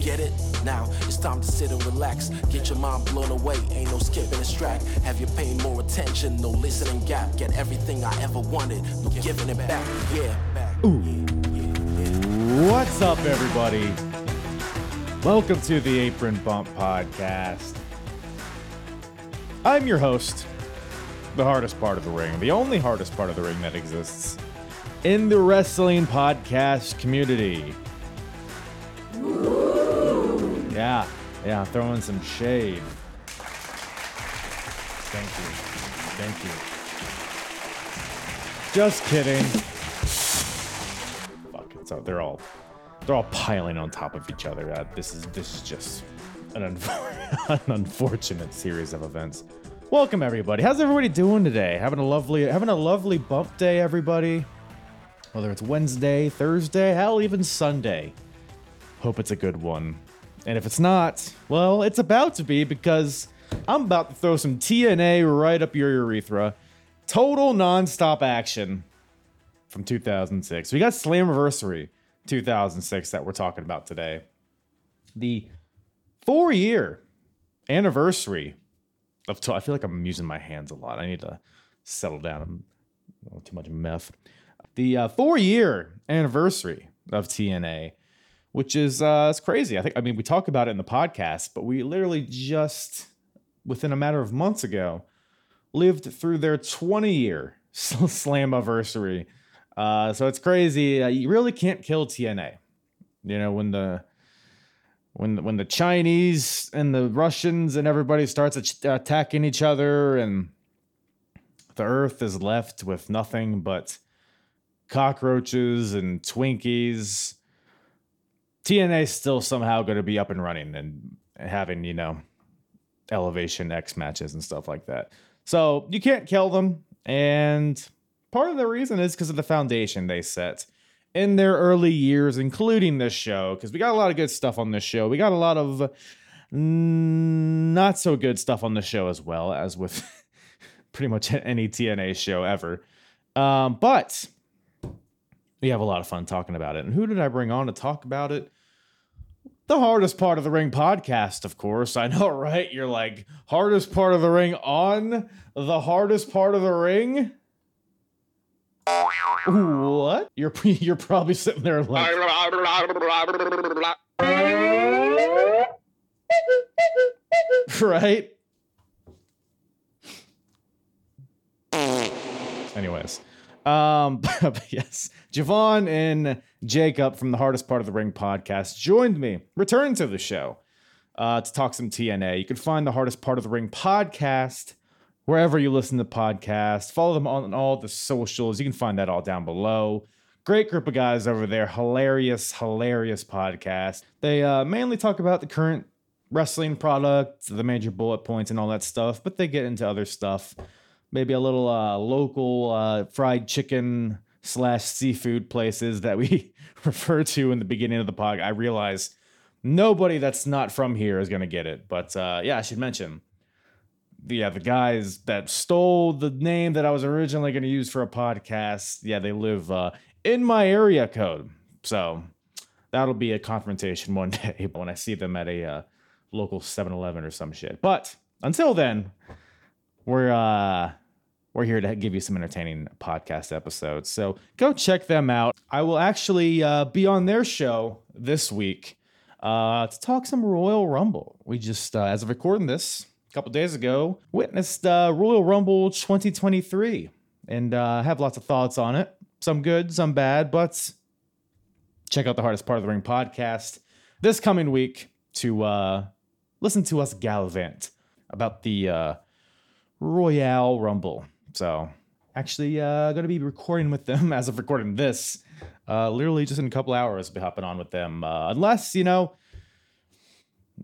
Get it? Now it's time to sit and relax. Get your mind blown away, ain't no skipping this track. Have you paying more attention? No listening gap. Get everything I ever wanted, no giving it back. Yeah. What's up, everybody? Welcome to the Apron Bump Podcast. I'm your host, the hardest part of the ring, the only hardest part of the ring that exists in the wrestling podcast community. Yeah, yeah, throwing some shade. Thank you. Thank you. Just kidding. Fuck, it. So they're all they're all piling on top of each other. Uh, this is this is just an, unfor- an unfortunate series of events. Welcome everybody. How's everybody doing today? Having a lovely having a lovely bump day, everybody. Whether it's Wednesday, Thursday, hell, even Sunday. Hope it's a good one. And if it's not, well, it's about to be because I'm about to throw some TNA right up your urethra. Total nonstop action from 2006. We got Slammiversary 2006 that we're talking about today. The four year anniversary of. I feel like I'm using my hands a lot. I need to settle down. I'm too much meth. The uh, four year anniversary of TNA, which is uh, it's crazy. I think. I mean, we talk about it in the podcast, but we literally just within a matter of months ago lived through their 20 year Slammiversary. Uh, so it's crazy. Uh, you really can't kill TNA. You know when the when when the Chinese and the Russians and everybody starts attacking each other and the Earth is left with nothing but cockroaches and Twinkies. TNA is still somehow going to be up and running and having you know elevation X matches and stuff like that. So you can't kill them. And part of the reason is because of the foundation they set in their early years, including this show, because we got a lot of good stuff on this show. We got a lot of not so good stuff on the show as well, as with pretty much any TNA show ever. Um, but we have a lot of fun talking about it. And who did I bring on to talk about it? The hardest part of the ring podcast, of course. I know, right? You're like, hardest part of the ring on the hardest part of the ring? What? You're you're probably sitting there like right? Anyways, um, yes, Javon and Jacob from the Hardest Part of the Ring podcast joined me, returned to the show uh, to talk some TNA. You can find the Hardest Part of the Ring podcast wherever you listen to podcasts. Follow them on all the socials. You can find that all down below. Great group of guys over there. Hilarious, hilarious podcast. They uh, mainly talk about the current wrestling product, the major bullet points, and all that stuff, but they get into other stuff. Maybe a little uh, local uh, fried chicken slash seafood places that we refer to in the beginning of the pod. I realize nobody that's not from here is going to get it, but uh, yeah, I should mention yeah, the guys that stole the name that I was originally going to use for a podcast, yeah, they live uh, in my area code. So that'll be a confrontation one day when I see them at a uh, local 7-Eleven or some shit. But until then, we're uh we're here to give you some entertaining podcast episodes. So go check them out. I will actually uh, be on their show this week uh, to talk some Royal Rumble. We just, uh, as of recording this, a couple days ago, witnessed uh, Royal Rumble 2023. and uh, have lots of thoughts on it. Some good, some bad, but check out the hardest part of the ring podcast this coming week to uh, listen to us gallivant about the Royale Rumble. So, actually, uh, going to be recording with them as of recording this. Uh, literally, just in a couple hours, be hopping on with them. Uh, unless you know,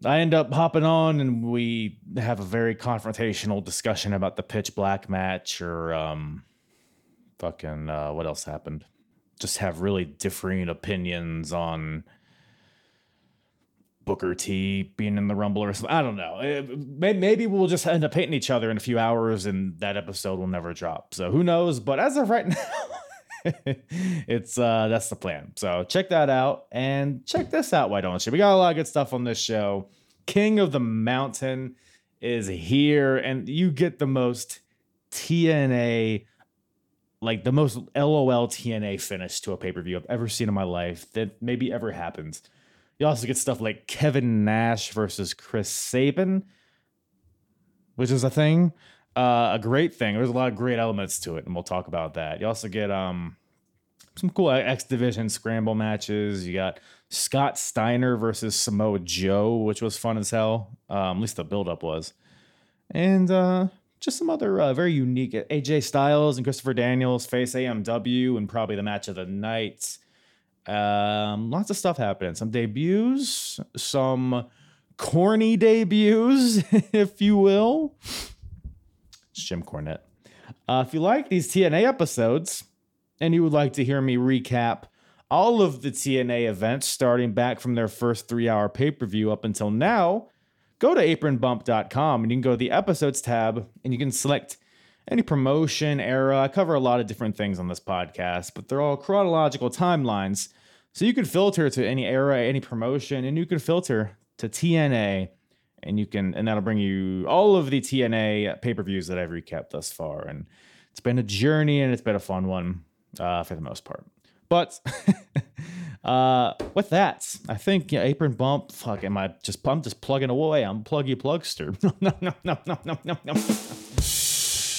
I end up hopping on and we have a very confrontational discussion about the pitch black match or um, fucking uh, what else happened. Just have really differing opinions on Booker T being in the Rumble or something. I don't know. Maybe we'll just end up hitting each other in a few hours and that episode will never drop. So who knows? But as of right now, it's uh that's the plan. So check that out and check this out, why don't you? We got a lot of good stuff on this show. King of the Mountain is here, and you get the most TNA, like the most LOL TNA finish to a pay per view I've ever seen in my life that maybe ever happened. You also get stuff like Kevin Nash versus Chris Sabin, which is a thing, uh, a great thing. There's a lot of great elements to it, and we'll talk about that. You also get um some cool X Division scramble matches. You got Scott Steiner versus Samoa Joe, which was fun as hell. Um, at least the buildup was, and uh, just some other uh, very unique AJ Styles and Christopher Daniels face AMW, and probably the match of the night. Um, lots of stuff happening. Some debuts, some corny debuts, if you will. It's Jim Cornette. Uh, if you like these TNA episodes and you would like to hear me recap all of the TNA events starting back from their first three hour pay per view up until now, go to apronbump.com and you can go to the episodes tab and you can select any promotion era. I cover a lot of different things on this podcast, but they're all chronological timelines. So you can filter to any era, any promotion, and you can filter to TNA, and you can, and that'll bring you all of the TNA pay per views that I've recapped thus far. And it's been a journey, and it's been a fun one uh, for the most part. But uh, with that, I think yeah, apron bump. Fuck, am I just? I'm just plugging away. I'm pluggy plugster. no, no, no, no, no, no, no.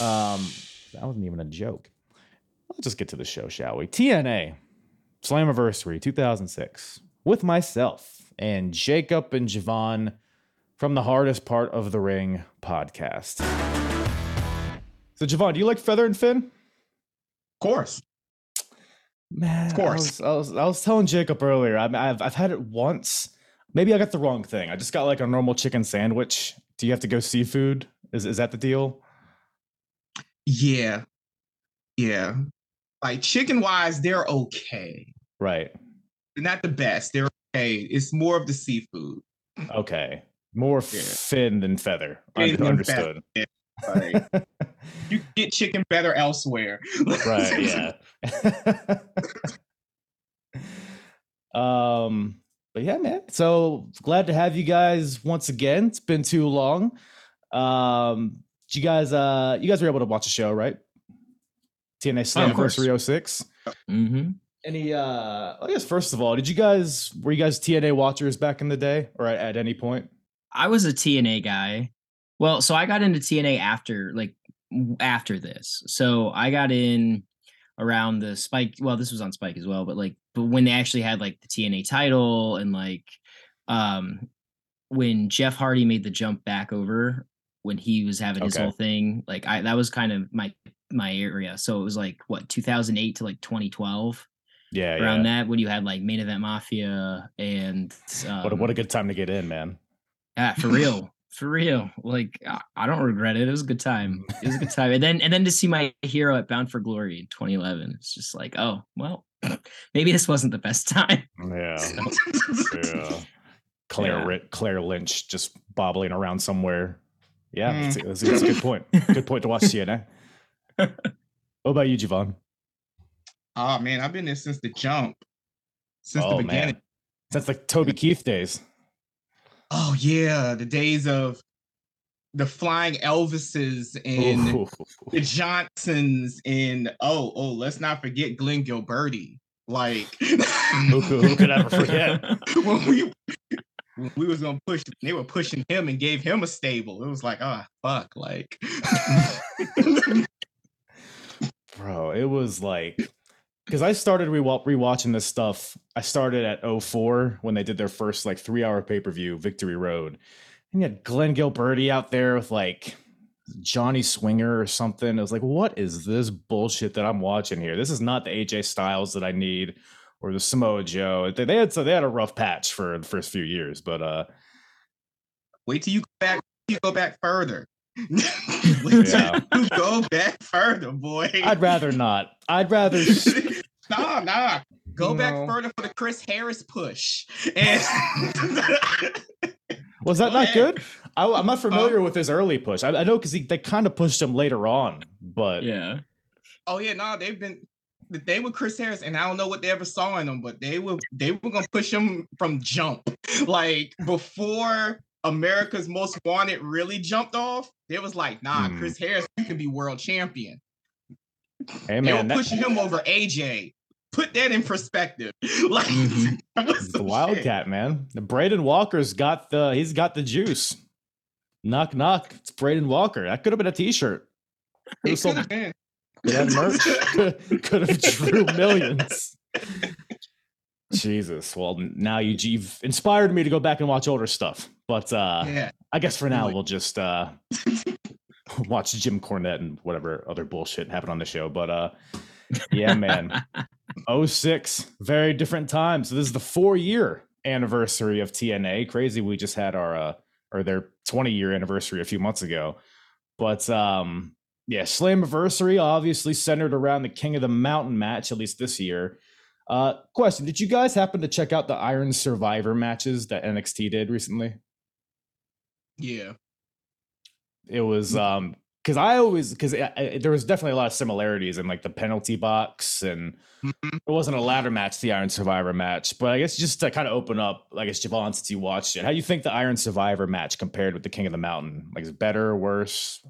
Um, that wasn't even a joke. Let's just get to the show, shall we? TNA Slammiversary 2006 with myself and Jacob and Javon from the hardest part of the ring podcast. So, Javon, do you like Feather and Finn? Of course. Man, Of course. I was, I was, I was telling Jacob earlier. I I've I've had it once. Maybe I got the wrong thing. I just got like a normal chicken sandwich. Do you have to go seafood? Is is that the deal? Yeah. Yeah. Like chicken wise, they're okay. Right. They're not the best. They're okay. It's more of the seafood. Okay. More Yeah. fin than feather. Fin Un- than understood. Like you get chicken better elsewhere. right. Yeah. um. But yeah, man. So glad to have you guys once again. It's been too long. Um. Did you guys? Uh. You guys were able to watch the show, right? TNA Oh, of course. Slammiversary 06. Mm-hmm. Any uh I guess first of all, did you guys were you guys TNA watchers back in the day or at, at any point? I was a TNA guy. Well, so I got into TNA after like after this. So I got in around the Spike. Well, this was on Spike as well, but like but when they actually had like the TNA title and like um when Jeff Hardy made the jump back over when he was having his Okay. whole thing, like I that was kind of my my area. So it was like what 2008 to like 2012 Yeah, around yeah. that when you had like main event mafia and um, What a, what a good time to get in, man. yeah, for real. For real. Like I- don't regret it. It was a good time. It was a good time. And then and then to see my hero at Bound for Glory in 2011, it's just like, oh, well, maybe this wasn't the best time. Yeah. yeah. Claire Yeah. Claire Lynch just bobbling around somewhere. Yeah, Mm. that's, that's- that's a good point. Good point to watch TNA. what about you, Javon? oh man, I've been there since the jump. Since the oh beginning. man, that's like Toby Keith days. Oh yeah, the days of the flying Elvises and Ooh. the Johnsons and oh oh let's not forget Glenn Gilberti. Like Who could, who could ever forget? when we when we was gonna push, they were pushing him and gave him a stable. It was like, ah, fuck, like bro, it was like because I started re rewatching this stuff. I started at 04 when they did their first like three hour pay per view, Victory Road. And you had Glenn Gilberti out there with like Johnny Swinger or something. I was like, what is this bullshit that I'm watching here? This is not the AJ Styles that I need or the Samoa Joe. They, they had so they had a rough patch for the first few years, but uh Wait till you go back. You go back further. Wait till Yeah. you go back further, boy. I'd rather not. I'd rather nah, nah. Go No. back further for the Chris Harris push. And Was that Go not ahead. good? I, am not familiar with his early push. I, I know because they kind of pushed him later on, but Yeah. oh yeah, no, they've been they were Chris Harris, and I don't know what they ever saw in them, but they were they were gonna push him from jump. Like before America's Most Wanted really jumped off, they was like, nah, Hmm. Chris Harris, you can be world champion. hey they man, were that, pushing him over AJ. Put that in perspective. Like Mhm. he's the some shit. Wildcat man. The Braden Walker's got the he's got the juice. Knock knock. It's Braden Walker. That could have been a T-shirt. Could It could have been. Could have merch. Could- could have drew millions. Jesus. Well, now you, you've inspired me to go back and watch older stuff. But uh Yeah. I guess for now we'll just uh watch Jim Cornette and whatever other bullshit happen on the show. But uh yeah, man. 06, very different time. So this is the four year anniversary of TNA. Crazy, we just had our uh or their 20 year anniversary a few months ago. But um yeah, Slammiversary obviously centered around the King of the Mountain match, at least this year. Uh question, did you guys happen to check out the Iron Survivor matches that NXT did recently? Yeah. it was um because i always because there was definitely a lot of similarities in like the penalty box and Mhm. it wasn't a ladder match the iron survivor match but i guess just to kind of open up i guess javon since you watched it how do you think the iron survivor match compared with the king of the mountain like is it better or worse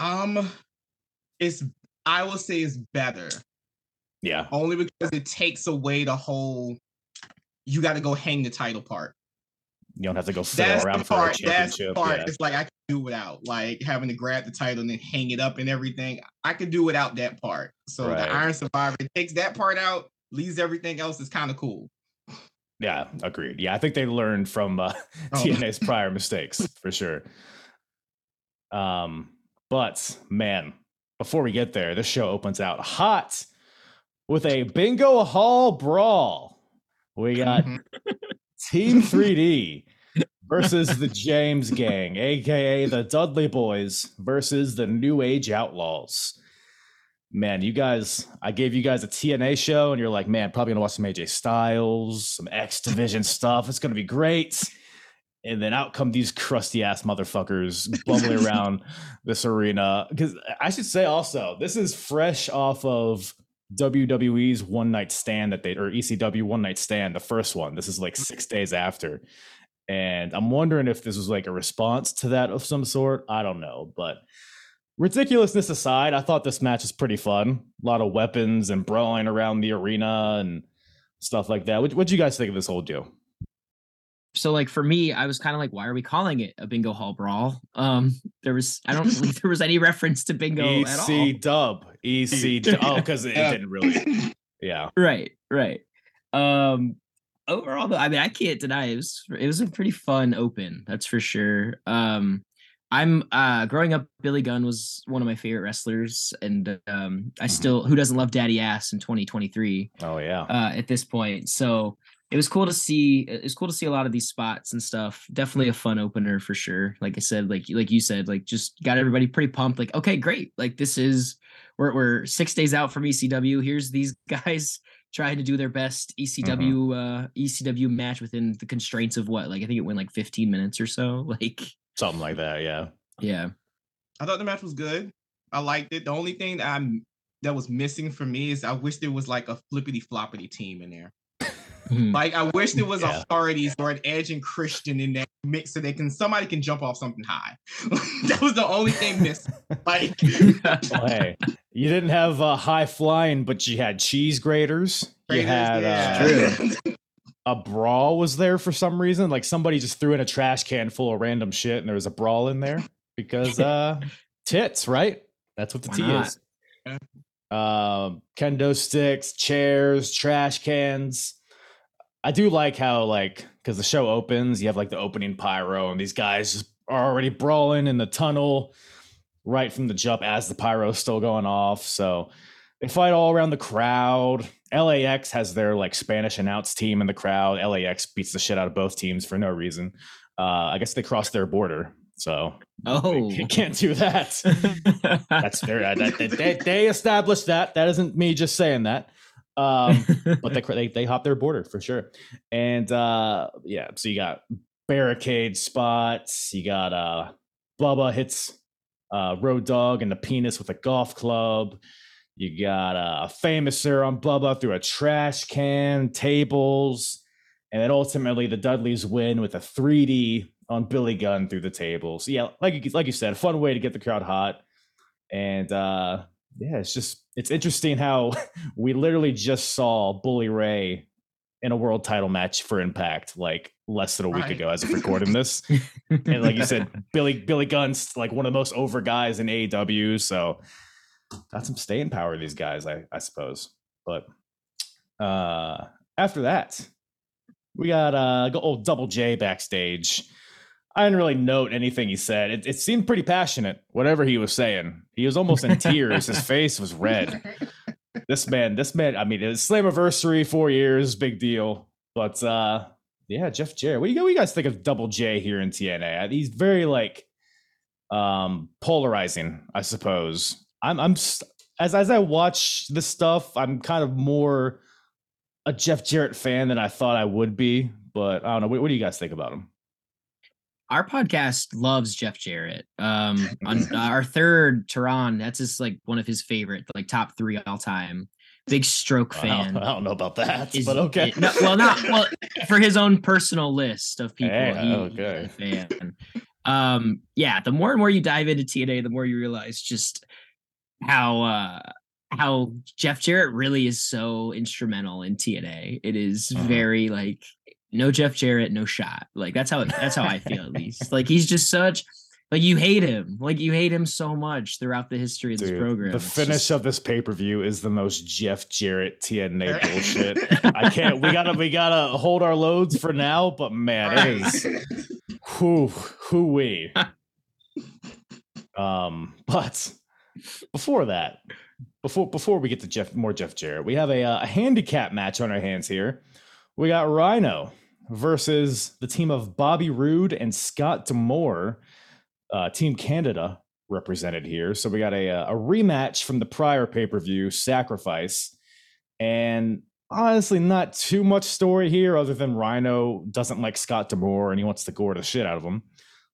Um, it's I will say it's better yeah only because it takes away the whole. You got to go hang the title part. you don't have to go That's around the for a part. That's the championship part. yeah. It's like I can do without, like having to grab the title and then hang it up and everything. I could do without that part. So Right. the Iron Survivor it takes that part out, leaves everything else. is kind of cool. yeah agreed yeah i think they learned from uh, Oh. tna's prior mistakes for sure um but man before we get there this show opens out hot with a bingo hall brawl. We got team 3d versus the james gang aka the dudley boys versus the new age outlaws. Man you guys i gave you guys a tna show and you're like man probably gonna watch some aj styles some x division stuff. It's gonna be great and then out come these crusty ass motherfuckers bumbling around this arena. Because i should say also this is fresh off of wwe's one night stand that they or ecw one night stand the first one. This is like mm. six days after. And i'm wondering if this was like a response to that of some sort. I don't know. But ridiculousness aside i thought this match was pretty fun. A lot of weapons and brawling around the arena and stuff like that. What would you guys think of this whole deal so like for me, I was kind of like, why are we calling it a bingo hall brawl? Um, there was I don't believe there was any reference to bingo at all. ec dub ec dub oh because it, it didn't really yeah Right, right. Um, overall, though, I mean, I can't deny it was it was a pretty fun open. That's for sure. Um, I'm uh growing up, Billy Gunn was one of my favorite wrestlers, and um, I Mhm. still who doesn't love Daddy Ass in 2023 oh yeah uh, at this point. So it was cool to see. It was cool to see a lot of these spots and stuff. Definitely a fun opener for sure. Like I said, like like you said, like just got everybody pretty pumped. Like okay, great. Like this is we're we're six days out from ECW. Here's these guys trying to do their best ECW uh ECW match within the constraints of what like I think it went like 15 minutes or so. Like something like that yeah yeah. I thought the match was good. I liked it. The only thing that I'm that was missing for me is I wish there was like a flippity floppity team in there. Mhm. Like I wish there was Yeah. a Hardy's or an Edge and Christian in that mix so they can somebody can jump off something high. that was the only thing missing. Like well, hey you didn't have uh, high flying but you had cheese graters you had uh, True. a brawl was there for some reason. Like somebody just threw in a trash can full of random shit and there was a brawl in there because uh tits, right? That's what the Why T not? is. Um, kendo sticks, chairs, trash cans. I do like how like because the show opens, you have like the opening pyro, and these guys just are already brawling in the tunnel right from the jump as the pyro's still going off. So they fight all around the crowd. LAX has their like Spanish announce team in the crowd. LAX beats the shit out of both teams for no reason. Uh, I guess they crossed their border, so Oh, they can't do that. That's their uh, that, that- they, they established that. That isn't me just saying that. Um, but they, they they hop their border for sure. And uh, yeah, so you got barricade spots. You got uh, Bubba hits uh, Road Dog in the penis with a golf club. You got uh, a famouser on Bubba through a trash can, tables, and then ultimately the Dudleys win with a 3D on Billy Gunn through the tables. Yeah, like you, like you said, a fun way to get the crowd hot. And uh, yeah, it's just it's interesting how we literally just saw Bully Ray in a world title match for Impact like less than a week Right. ago as of recording this. and like you said, Billy Billy Gunn's like one of the most over guys in AEW, so got some staying power these guys, I, I suppose. But uh after that, we got uh old Double J backstage. I didn't really note anything he said. It, it seemed pretty passionate, whatever he was saying. He was almost in tears. His face was red. This man, this man, I mean, it's Slammiversary, four years, big deal. But uh yeah, Jeff Jarrett. What do you, what do you guys think of Double J here in TNA? Uh, He's very like um polarizing, I suppose. I'm I'm as as I watch this stuff, I'm kind of more a Jeff Jarrett fan than I thought I would be. But I don't know. What, what do you guys think about him? Our podcast loves Jeff Jarrett. Um, on our third Tehran, that's just like one of his favorite, like top three all time. Big stroke fan. I don't know about that, Is- but okay. it- no, well, not well for his own personal list of people. Yeah, he- okay. he's a fan. Um, yeah. The more and more you dive into TNA, the more you realize just how uh how Jeff Jarrett really is so instrumental in TNA. It is Uh-huh. very like no Jeff Jarrett, no shot. Like that's how that's how I feel at least. Like he's just such like you hate him. Like you hate him so much throughout the history of this program. the It's finish just- of this pay per view is the most Jeff Jarrett TNA bullshit. I can't. We gotta. We gotta hold our loads for now. But man, it is. Who who we. Um, but before that, before before we get to Jeff more Jeff Jarrett, we have a, uh, a handicap match on our hands here. We got Rhino versus the team of Bobby Roode and Scott D'Amore, uh, Team Canada represented here. So we got a uh, a rematch from the prior pay per view, Sacrifice, and honestly, not too much story here other than Rhino doesn't like Scott D'Amore and he wants to gore the shit out of him.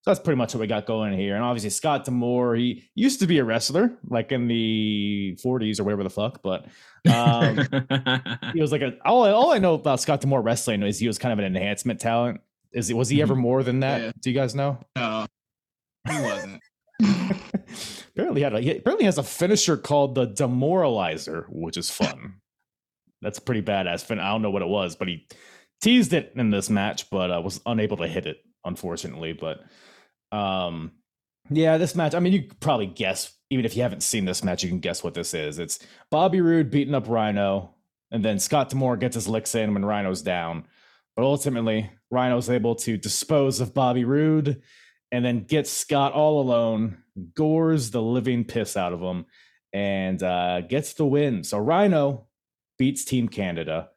So that's pretty much what we got going here. And obviously, Scott D'Amore, he used to be a wrestler, like in the 40s or whatever the fuck, but um, he was like a all I, all I know about Scott D'Amore wrestling is he was kind of an enhancement talent. Is was he ever more than that? Yeah. Do you guys know? No, he wasn't. apparently, he had a, he apparently has a finisher called the Demoralizer, which is fun. That's pretty badass. Fin- I don't know what it was, but he teased it in this match, but uh, was unable to hit it, unfortunately. But um, yeah, this match. I mean, you probably guess, even if you haven't seen this match, you can guess what this is. It's Bobby Roode beating up Rhino, and then Scott D'Amore gets his licks in when Rhino's down. But ultimately, Rhino's able to dispose of Bobby Roode and then gets Scott all alone, gores the living piss out of him, and uh, gets the win. So Rhino beats Team Canada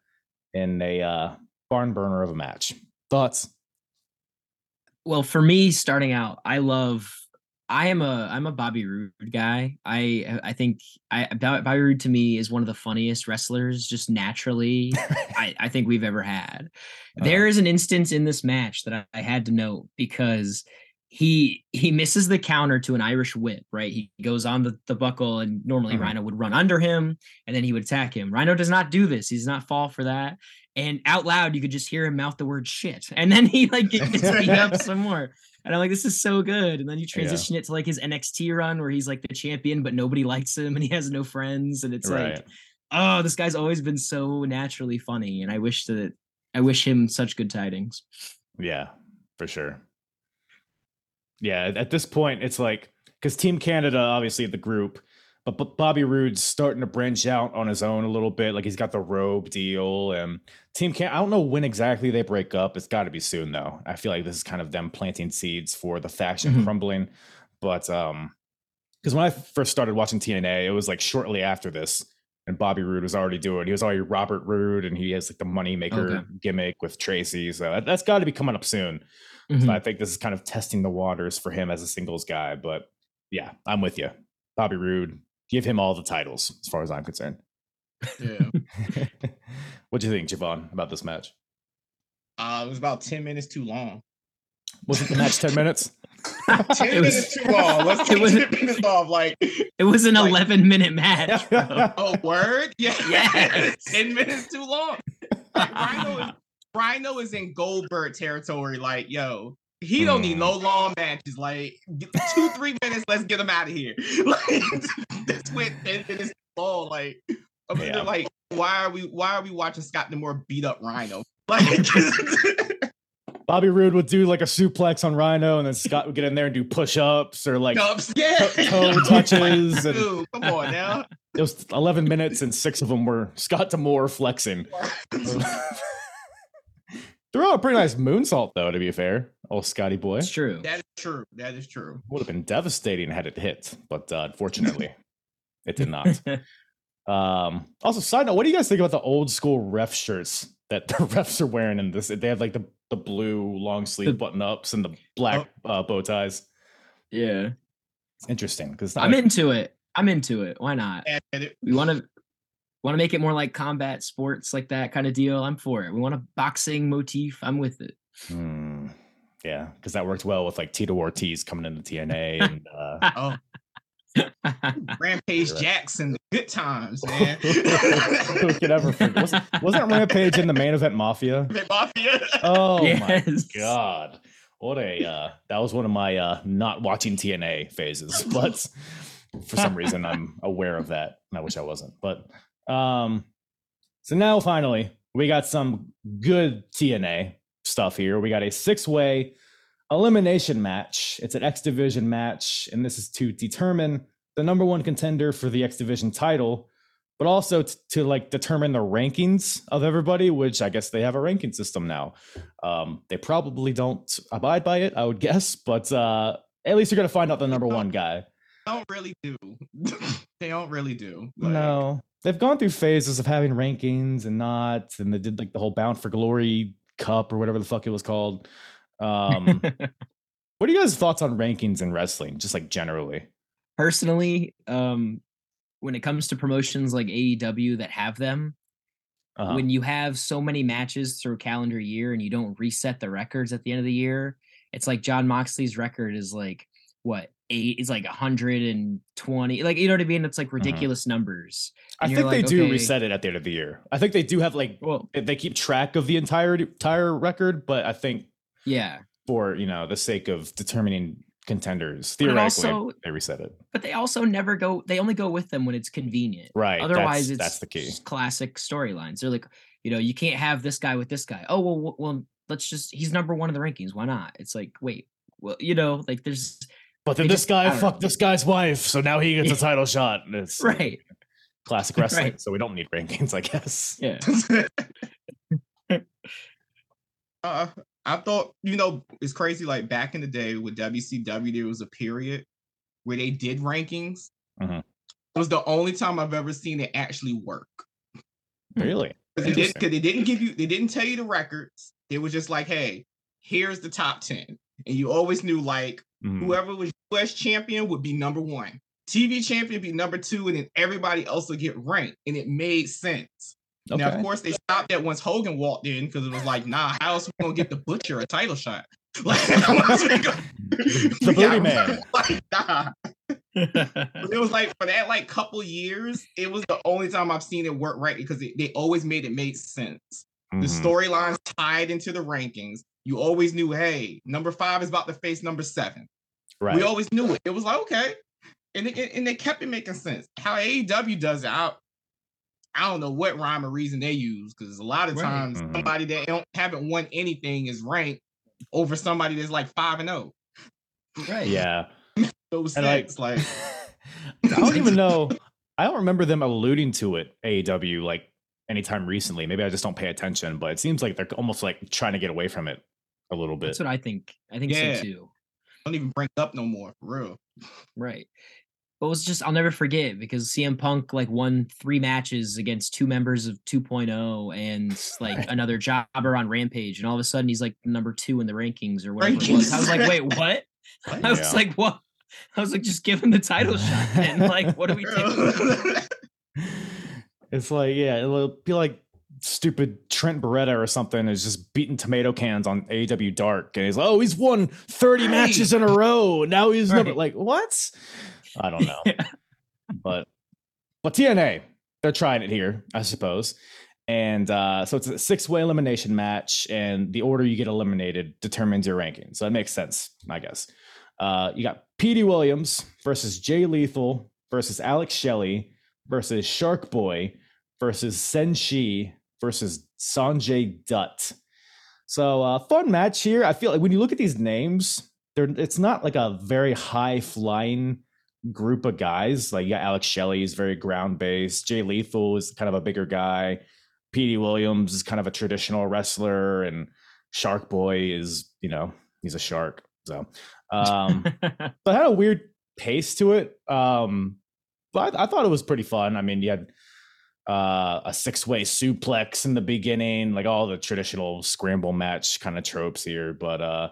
in a uh, barn burner of a match. Thoughts? Well for me starting out i love i am a i'm a bobby roode guy. I i think i Bob- bobby roode to me is one of the funniest wrestlers just naturally I, I think we've ever had. There is an instance in this match that I, I had to note because he he misses the counter to an irish whip right? He goes on the, the buckle and normally Mhm. rhino would run under him and then he would attack him. Rhino does not do this. He does not fall for that and out loud you could just hear him mouth the word shit. And then he like gets beat up some more. And i'm like this is so good. And then you transition it to like his nxt run where he's like the champion but nobody likes him and he has no friends. And it's Right. like oh this guy's always been so naturally funny. And i wish that i wish him such good tidings. Yeah, for sure. Yeah, at this point, it's like because Team Canada, obviously the group, but, Bobby Roode's starting to branch out on his own a little bit. Like he's got the robe deal and team can't. I don't know when exactly they break up. It's got to be soon though. I feel like this is kind of them planting seeds for the faction Mhm. crumbling. But um, because when I first started watching TNA, it was like shortly after this, and Bobby Roode was already doing. He was already Robert Roode, and he has like the moneymaker Okay. gimmick with Traci. So that, that's got to be coming up soon. Mhm. So I think this is kind of testing the waters for him as a singles guy. But yeah, I'm with you. Bobby Roode, give him all the titles as far as I'm concerned. Yeah. what do you think, Javon, about this match? Uh, it was about 10 minutes too long. Wasn't the match 10 minutes? 10 It was- minutes too long. Let's it take was- 10 minutes off. Like, It was an Like- 11 minute match. bro. oh, word? Yeah. Yes. 10 minutes too long. Like, Rhino, is, Rhino is in Goldberg territory. Like, yo, he don't need Mm. no long matches. Like, two, three minutes, let's get him out of here. Like, this went 10 minutes long. Like, I mean, Yeah. like, why are we why are we watching Scott D'Amore beat up Rhino? Like, Bobby Roode would do like a suplex on Rhino, and then Scott would get in there and do push ups or like Cups, yeah. toe touches. and Dude, come on now. it was 11 minutes, and six of them were Scott D'Amore flexing. Throw a pretty nice moonsault, though, to be fair. Oh, Scotty boy. It's true. That is true. That is true. Would have been devastating had it hit, but uh, unfortunately, it did not. Um, also, side note, what do you guys think about the old school ref shirts that the refs are wearing in this? They have like the, the blue long sleeve button ups and the black uh, bow ties. yeah. It's interesting because I'm into it. I'm into it. Why not? And it- We want to want to make it more like combat sports, like that kind of deal. I'm for it. We want a boxing motif. I'm with it. Hmm. Yeah, because that worked well with like Tito Ortiz coming into TNA and uh, oh, Rampage You're right. Jackson, the good times, man. who could ever forget? Wasn't, wasn't Rampage in the main event Mafia? Mafia. Oh my god what a uh that was one of my uh not watching tna phases but for some reason i'm aware of that and i wish i wasn't but um so now finally we got some good tna stuff here. We got a six way elimination match. It's an x division match and this is to determine the number one contender for the x division title but also t- to like determine the rankings of everybody which i guess they have a ranking system now. Um, they probably don't abide by it, I would guess, but uh, at least you're gonna find out the number one guy. They don't really do. they don't really do. Like, No, they've gone through phases of having rankings and not, and they did like the whole Bound for Glory Cup or whatever the fuck it was called. Um, what are you guys' thoughts on rankings in wrestling, just like generally? Personally, um, when it comes to promotions like AEW that have them, Uh-huh. when you have so many matches through a calendar year and you don't reset the records at the end of the year, it's like Jon Moxley's record is like what eight? It's like 120. Like you know what I mean? It's like mm-hmm. ridiculous numbers. I think you're they do okay. reset it at the end of the year. I think they do have like Well, they keep track of the entire entire record, but I think yeah, for you know the sake of determining contenders, theoretically also- they reset it. but they also never go. They only go with them when it's convenient. Right. Otherwise, that's, it's that's the key. classic storylines. They're like, you know, you can't have this guy with this guy. Oh well, well, let's just he's number one in the rankings. Why not? It's like, wait, well, you know, like there's But then They this just- guy fucked know. this guy's wife, so now he gets a title shot. and It's right. classic wrestling, Right. so we don't need rankings, I guess. Yeah. uh, I thought, you know, it's crazy. Like back in the day with WCW, there was a period where they did rankings. Mhm. It was the only time I've ever seen it actually work. Really? Because they, did, they didn't give you, they didn't tell you the records. It was just like, hey, here's the top 10. And you always knew like Mhm. whoever was US champion would be number one. TV champion be number two, and then everybody else would get ranked. And it made sense. Now, of course, they stopped that once Hogan walked in because it was like, nah, how else we gonna get the butcher a title shot? Like, The booty man. Like, nah. It was like for that like couple years, it was the only time I've seen it work right because they, they always made it make sense. The Mhm. storylines tied into the rankings. You always knew, hey, number five is about to face number seven. Right. We always knew it. It was like okay, and it, and they kept it making sense. How AEW does it, I, I don't know what rhyme or reason they use because a lot of Right. times Mhm. somebody that don't haven't won anything is ranked over somebody that's like five and zero. right. yeah. Those And, like- six, like, I don't even know. I don't remember them alluding to it AEW like anytime recently. Maybe I just don't pay attention, but it seems like they're almost like trying to get away from it a little bit. That's what I think. I think Yeah. so too. Don't even bring it up no more, for real. Right. But it was just I'll never forget because CM Punk like won three matches against two members of 2.0 and like another jobber on Rampage, and all of a sudden he's like number two in the rankings or whatever. It was. I was like, wait, what? I was Yeah. like, what? I was like, just give him the title shot. And like, what are we doing? It's like, yeah, it'll be like stupid Trent Beretta or something is just beating tomato cans on AW Dark, and he's like, oh, he's won 30 Right. matches in a row. Now he's number like, what? I don't know. Yeah. but but TNA, they're trying it here, I suppose. And uh, so it's a six-way elimination match, and the order you get eliminated determines your ranking. So that makes sense, I guess. Uh, you got Petey Williams versus Jay Lethal versus Alex Shelley versus Shark Boy versus Senshi versus Sanjay Dutt. So uh, fun match here. I feel like when you look at these names, they're it's not like a very high flying group of guys. Like you got Alex Shelley is very ground based. Jay Lethal is kind of a bigger guy. Petey Williams is kind of a traditional wrestler, and Shark Boy is you know he's a shark. So um, but it had a weird pace to it. Um, but I, I thought it was pretty fun. I mean, you had uh, a six-way suplex in the beginning, like all the traditional scramble match kind of tropes here. But uh,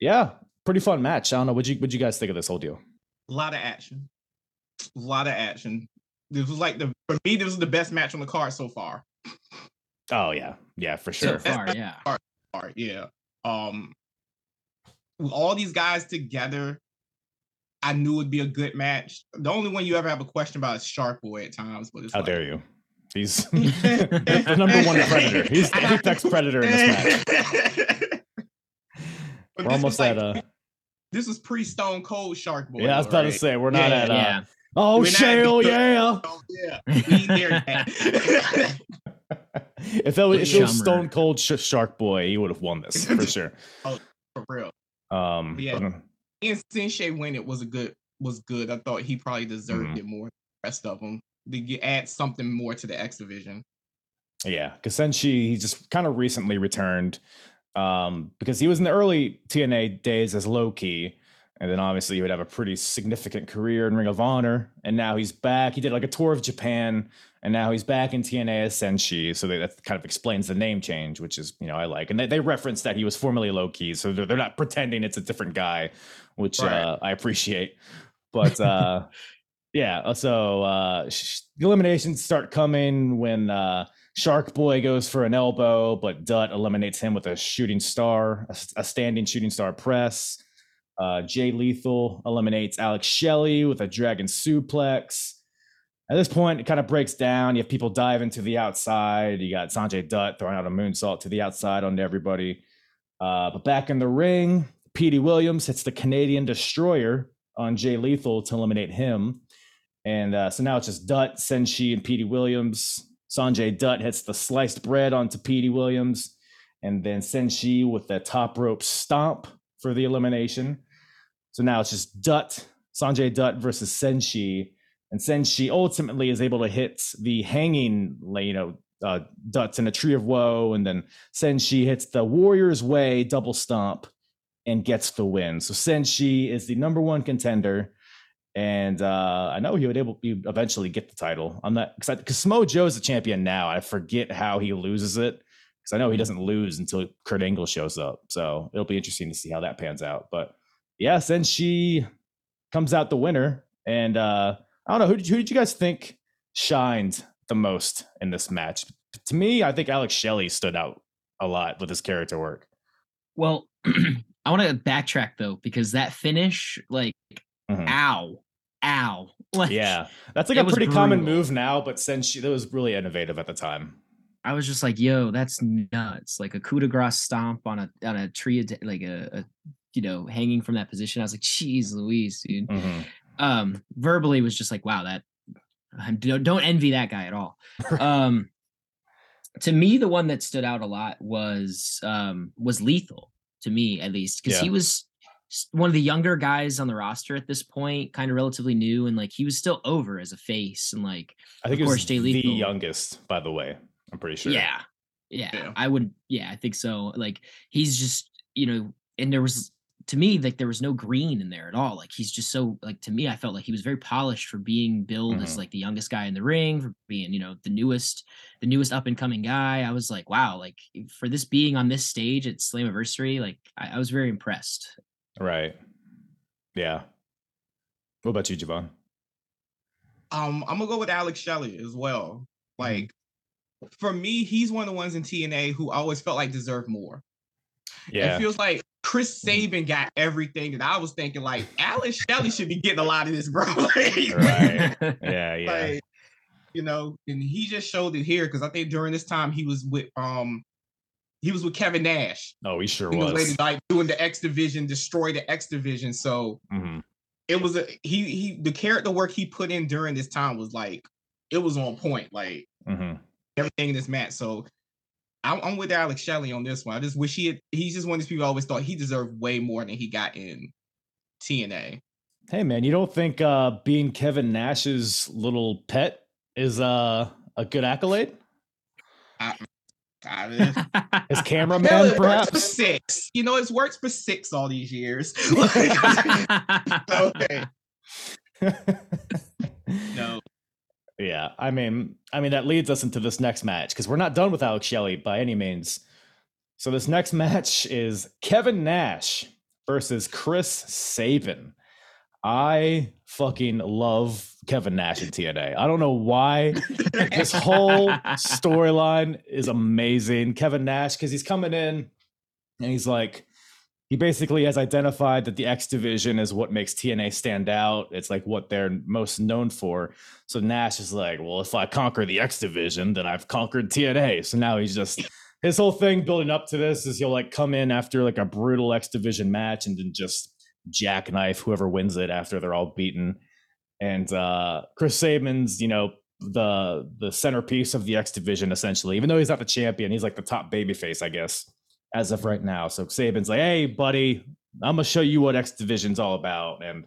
yeah, pretty fun match. I don't know. What you what you guys think of this whole deal? a lot of action. A lot of action. This was like the for me, this was the best match on the card so far. Oh yeah, yeah, for so sure. far, yeah. Card, yeah. Um all these guys together, I knew it'd be a good match. The only one you ever have a question about is Shark Boy at times, but it's How like, dare you? He's the number one predator. He's the apex predator in this match. But We're this almost was like at uh this was pre Stone Cold Shark Boy. yeah. I was though, about to say we're not Yeah, at uh, yeah. oh We're shale yeah. Oh, yeah, we there if it was, if it was Stone Cold Sh- Shark Boy, he would have won this for sure. oh, For real. Um, Yeah. but- and Senshi win it was a good was good. I thought he probably deserved Mhm. it more than the rest of them. To add something more to the X division. Yeah, because Senshi he just kind of recently returned um, because he was in the early TNA days as Low Ki, and then obviously he would have a pretty significant career in Ring of Honor, and now he's back. He did like a tour of Japan, and now he's back in TNA as Senshi. So they, that kind of explains the name change, which is you know I like, and they, they reference that he was formerly Low Ki, so they're, they're not pretending it's a different guy, which Right. uh, I appreciate. But uh, yeah, uh, so uh, sh- the eliminations start coming when. Uh, Shark Boy goes for an elbow, but Dutt eliminates him with a shooting star, a standing shooting star press. Uh, Jay Lethal eliminates Alex Shelley with a dragon suplex. At this point, it kind of breaks down. You have people diving to the outside. You got Sanjay Dutt throwing out a moonsault to the outside onto everybody. Uh, but back in the ring, Petey Williams hits the Canadian Destroyer on Jay Lethal to eliminate him. And uh, so now it's just Dutt, Senshi, and Petey Williams. Sanjay Dutt hits the sliced bread onto Petey Williams. And then Senshi with the top rope stomp for the elimination. So now it's just Dutt, Sanjay Dutt versus Senshi. And Senshi ultimately is able to hit the hanging, you know, uh, in a tree of woe. And then Senshi hits the Warrior's Way double stomp and gets the win. So Senshi is the number one contender. And uh, I know he would able eventually get the title. I'm not because because Samoa Joe's the champion now. I forget how he loses it because I know he doesn't lose until Kurt Angle shows up. So it'll be interesting to see how that pans out. But yeah, and she comes out the winner, and uh, I don't know who did, who did you guys think shined the most in this match? To me, I think Alex Shelley stood out a lot with his character work. Well, I want to backtrack though because that finish, like, Mhm. ow, ow, like, Yeah, that's like a pretty common move now, but Senshi that was really innovative at the time. I was just like, yo, that's nuts. Like a coup de grace stomp on a on a tree, like a, a you know, hanging from that position. I was like, jeez, Louise, dude. Mhm. Um, verbally was just like, wow, that I don't, don't envy that guy at all. um, to me, the one that stood out a lot was um was lethal to me at least because he was one of the younger guys on the roster at this point, kind of relatively new, and like he was still over as a face, and like I think Of it course, was Jay the youngest, by the way. I'm pretty sure. yeah, yeah, Yeah. I would, yeah, I think so. Like he's just, you know, and there was to me like there was no green in there at all. Like he's just so like to me, I felt like he was very polished for being billed as Mhm. like the youngest guy in the ring, for being you know the newest, the newest up and coming guy. I was like, wow, like for this being on this stage at Slammiversary, like I, I was very impressed. Right. Yeah. What about you, Javon? Um, I'm gonna go with Alex Shelley as well. Like for me, he's one of the ones in TNA who always felt like deserved more. Yeah. It feels like Chris Sabin got everything that I was thinking. Like Alex Shelley should be getting a lot of this, bro. Like, Right. yeah. Yeah. like, you know, and he just showed it here because I think during this time he was with um he was with Kevin Nash oh, he sure was. like doing the X division, destroy the X division. So hmm it was a he he the character work he put in during this time was like it was on point, like hmm everything in this match. So I'm, I'm with Alex Shelley on this one. I just wish he had he's just one of these people I always thought he deserved way more than he got in TNA. Hey, man, you don't think uh, being Kevin Nash's little pet is uh, a good accolade? I, I, His Hell, cameraman, works for perhaps? six. You know, it's worked for six all these years. okay. No. Yeah, I mean, I mean that leads us into this next match because we're not done with Alex Shelley by any means. So this next match is Kevin Nash versus Chris Sabin. I fucking love Kevin Nash in TNA. I don't know why. this whole storyline is amazing. Kevin Nash, because he's coming in and he's like, he basically has identified that the X division is what makes TNA stand out. It's like what they're most known for. So Nash is like, well, if I conquer the X division, then I've conquered TNA. So now he's just his whole thing building up to this is he'll like come in after like a brutal X division match and then just jackknife whoever wins it after they're all beaten. And uh Chris Sabin's, you know, the the centerpiece of the X division essentially. Even though he's not the champion, he's like the top babyface, I guess, as of right now. So Sabin's like, "Hey, buddy, I'm gonna show you what X division's all about." And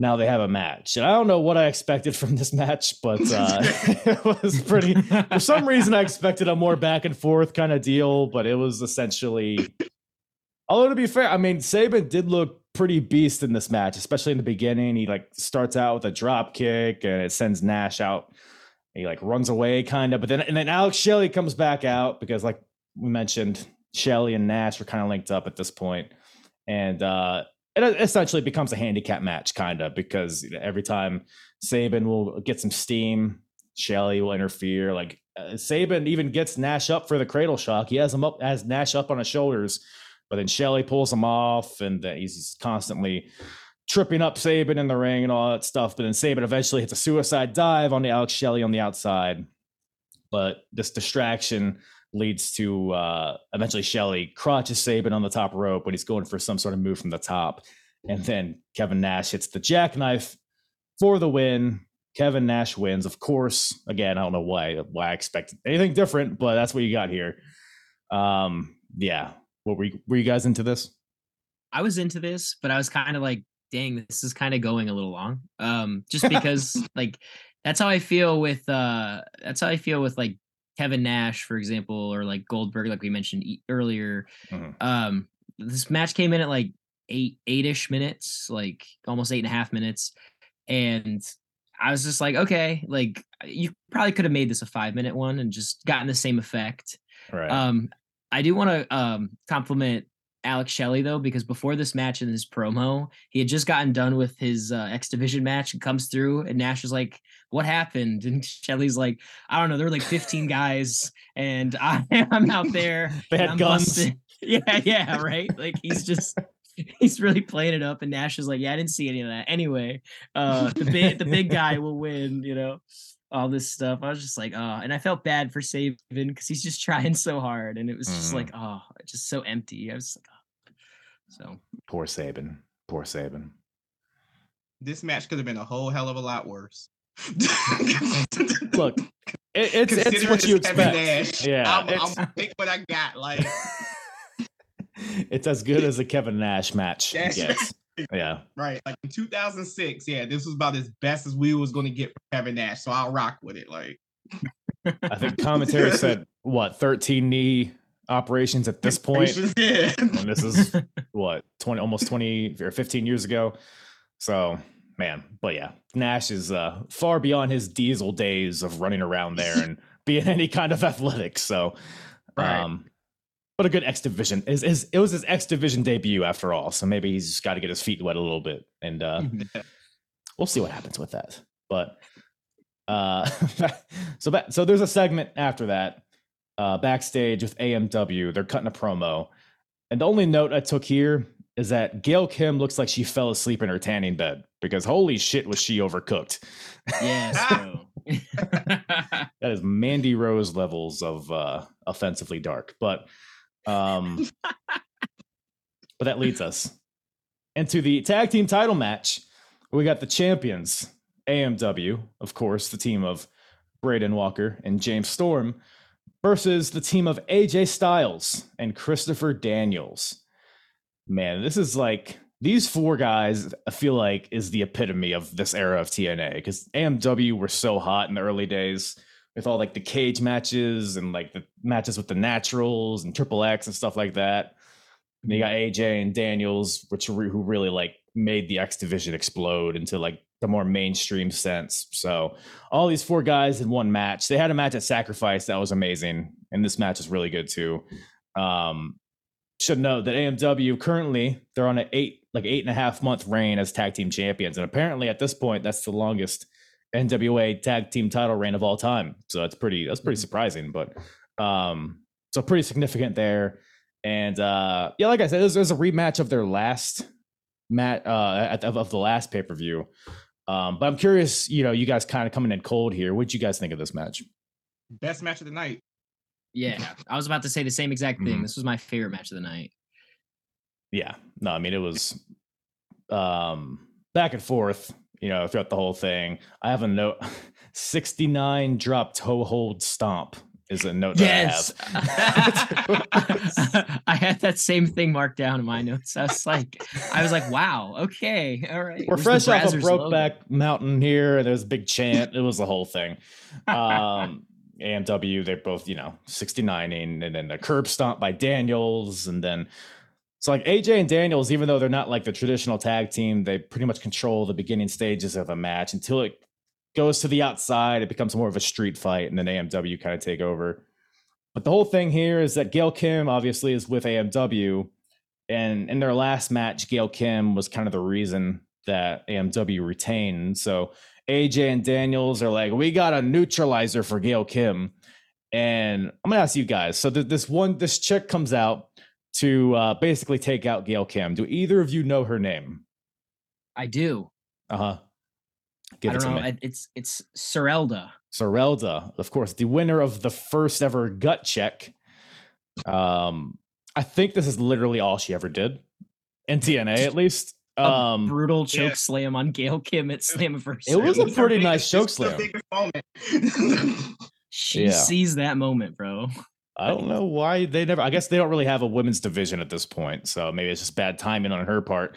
now they have a match. And I don't know what I expected from this match, but uh, it was pretty. For some reason, I expected a more back and forth kind of deal, but it was essentially. Although to be fair, I mean, Sabin did look pretty beast in this match, especially in the beginning. He like starts out with a drop kick and it sends Nash out. He like runs away kind of, but then and then Alex Shelley comes back out because like we mentioned, Shelley and Nash are kind of linked up at this point, and uh, it essentially becomes a handicap match kind of because every time Sabin will get some steam, Shelley will interfere. Like uh, Sabin even gets Nash up for the cradle shock. He has him up, has Nash up on his shoulders, but then Shelley pulls him off, and uh, he's constantly tripping up Sabin in the ring and all that stuff. But then Sabin eventually hits a suicide dive on the Alex Shelley on the outside. But this distraction leads to uh, eventually Shelley crotches Sabin on the top rope when he's going for some sort of move from the top. And then Kevin Nash hits the jackknife for the win. Kevin Nash wins. Of course, again, I don't know why why I expected anything different, but that's what you got here. Um, yeah. What were you, were you guys into this? I was into this, but I was kind of like, dang, this is kind of going a little long. Um, just because like that's how I feel with uh that's how I feel with like Kevin Nash, for example, or like Goldberg, like we mentioned e- earlier. Mhm. Um, this match came in at like eight eight-ish minutes, like almost eight and a half minutes. And I was just like, okay, like you probably could have made this a five minute one and just gotten the same effect. Right. Um, I do want to um, compliment Alex Shelley though, because before this match in his promo, he had just gotten done with his uh, X Division match and comes through, and Nash is like, "What happened?" And Shelley's like, "I don't know. There were like 15 guys, and I, I'm out there. They had guns. busted." Yeah, yeah, right. Like he's just." He's really playing it up, and Nash is like, "Yeah, I didn't see any of that. Anyway, uh, the big the big guy will win." You know, all this stuff. I was just like, oh, and I felt bad for Sabin because he's just trying so hard, and it was just Mhm. like, oh, just so empty. I was like, oh. so Poor Sabin. Poor Sabin. This match could have been a whole hell of a lot worse. Look, It, it's it's what you expect. Nash, Yeah, I'm, it's- I'm take what I got. Like it's as good as a Kevin Nash match That's gets. Yeah. right. Like in 2006, yeah, this was about as best as we was going to get from Kevin Nash. So I'll rock with it. Like, I think commentary said what 13 knee operations at this point. yeah. And this is what 20 almost 20 or 15 years ago. So man, but yeah, Nash is uh far beyond his diesel days of running around there and being any kind of athletics. So Right. um but a good X division is is it was his X division debut after all. So maybe he's just got to get his feet wet a little bit and uh we'll see what happens with that. But uh so so there's a segment after that uh backstage with AMW. They're cutting a promo. And the only note I took here is that Gail Kim looks like she fell asleep in her tanning bed because holy shit was she overcooked. yes. That is Mandy Rose levels of uh offensively dark. But um but that leads us into the tag team title match. We got the champions, AMW, of course, the team of Braden Walker and James Storm, versus the team of AJ Styles and Christopher Daniels. Man, this is like these four guys, I feel like, is the epitome of this era of TNA because AMW were so hot in the early days with all like the cage matches and like the matches with the naturals and triple X and stuff like that. And you got AJ and Daniels, which re- who really like made the X division explode into like the more mainstream sense. So all these four guys in one match. They had a match at Sacrifice that was amazing, and this match is really good too. Um, should note that AMW currently they're on an eight like eight and a half month reign as tag team champions, and apparently at this point that's the longest NWA tag team title reign of all time. So that's pretty that's pretty surprising, but um, so pretty significant there. And uh, yeah, like I said, there's, there's a rematch of their last mat uh, at, of, of the last pay per view. Um, but I'm curious, you know, you guys kind of coming in cold here. What'd you guys think of this match? Best match of the night. yeah, I was about to say the same exact thing. Mhm. This was my favorite match of the night. Yeah, no, I mean it was um, back and forth, you know, throughout the whole thing. I have a note: 69 drop toe hold stomp is a note Yes. that I have. I had that same thing marked down in my notes. I was like, I was like, wow, okay, all right. We're fresh off of. Brokeback Mountain here. and There's a big chant. It was the whole thing. Um, AMW, they're both, you know, 69ing, and then the curb stomp by Daniels. And then so, like AJ and Daniels, even though they're not like the traditional tag team, they pretty much control the beginning stages of a match until it goes to the outside. It becomes more of a street fight, and then AMW kind of take over. But the whole thing here is that Gail Kim obviously is with AMW. And in their last match, Gail Kim was kind of the reason that AMW retained. So AJ and Daniels are like, we got a neutralizer for Gail Kim. And I'm gonna ask you guys. So th- this one, this chick comes out to uh, basically take out Gail Kim. Do either of you know her name? I do. Uh huh. Give I it don't to know. me. It's it's Sirelda. Sirelda, of course, the winner of the first ever gut check. Um, I think this is literally all she ever did in TNA, at least. A Um, brutal choke yeah. slam on Gail Kim at Slammiversary. It was a pretty nice choke slam. she Yeah. sees that moment, bro. I don't know why they never. I guess they don't really have a women's division at this point, so maybe it's just bad timing on her part.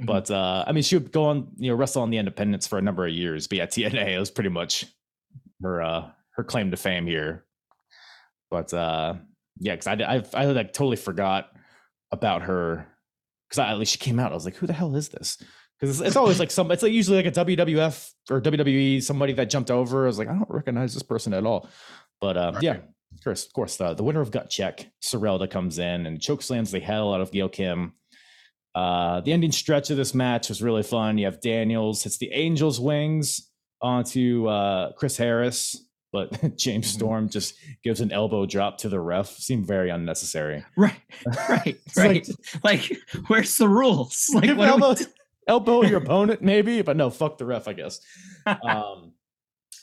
Mhm. But uh, I mean, she would go on, you know, wrestle on the Independents for a number of years. But yeah, TNA it was pretty much her uh, her claim to fame here. But uh, yeah, because I, I I like totally forgot about her because at least she came out. I was like, who the hell is this? Because it's, it's always like some. It's like usually like a WWF or WWE somebody that jumped over. I was like, I don't recognize this person at all. But uh, yeah. Of course, of course, the, the winner of Gut Check, Sirelda, comes in and chokeslams the hell out of Gail Kim. Uh, the ending stretch of this match was really fun. You have Daniels hits the Angels wings onto uh, Chris Harris, but James Mhm. Storm just gives an elbow drop to the ref. Seemed very unnecessary. Right, right, It's like- right. Like, where's the rules? Like, what elbow, do- elbow your opponent, maybe, but no, fuck the ref, I guess. Um,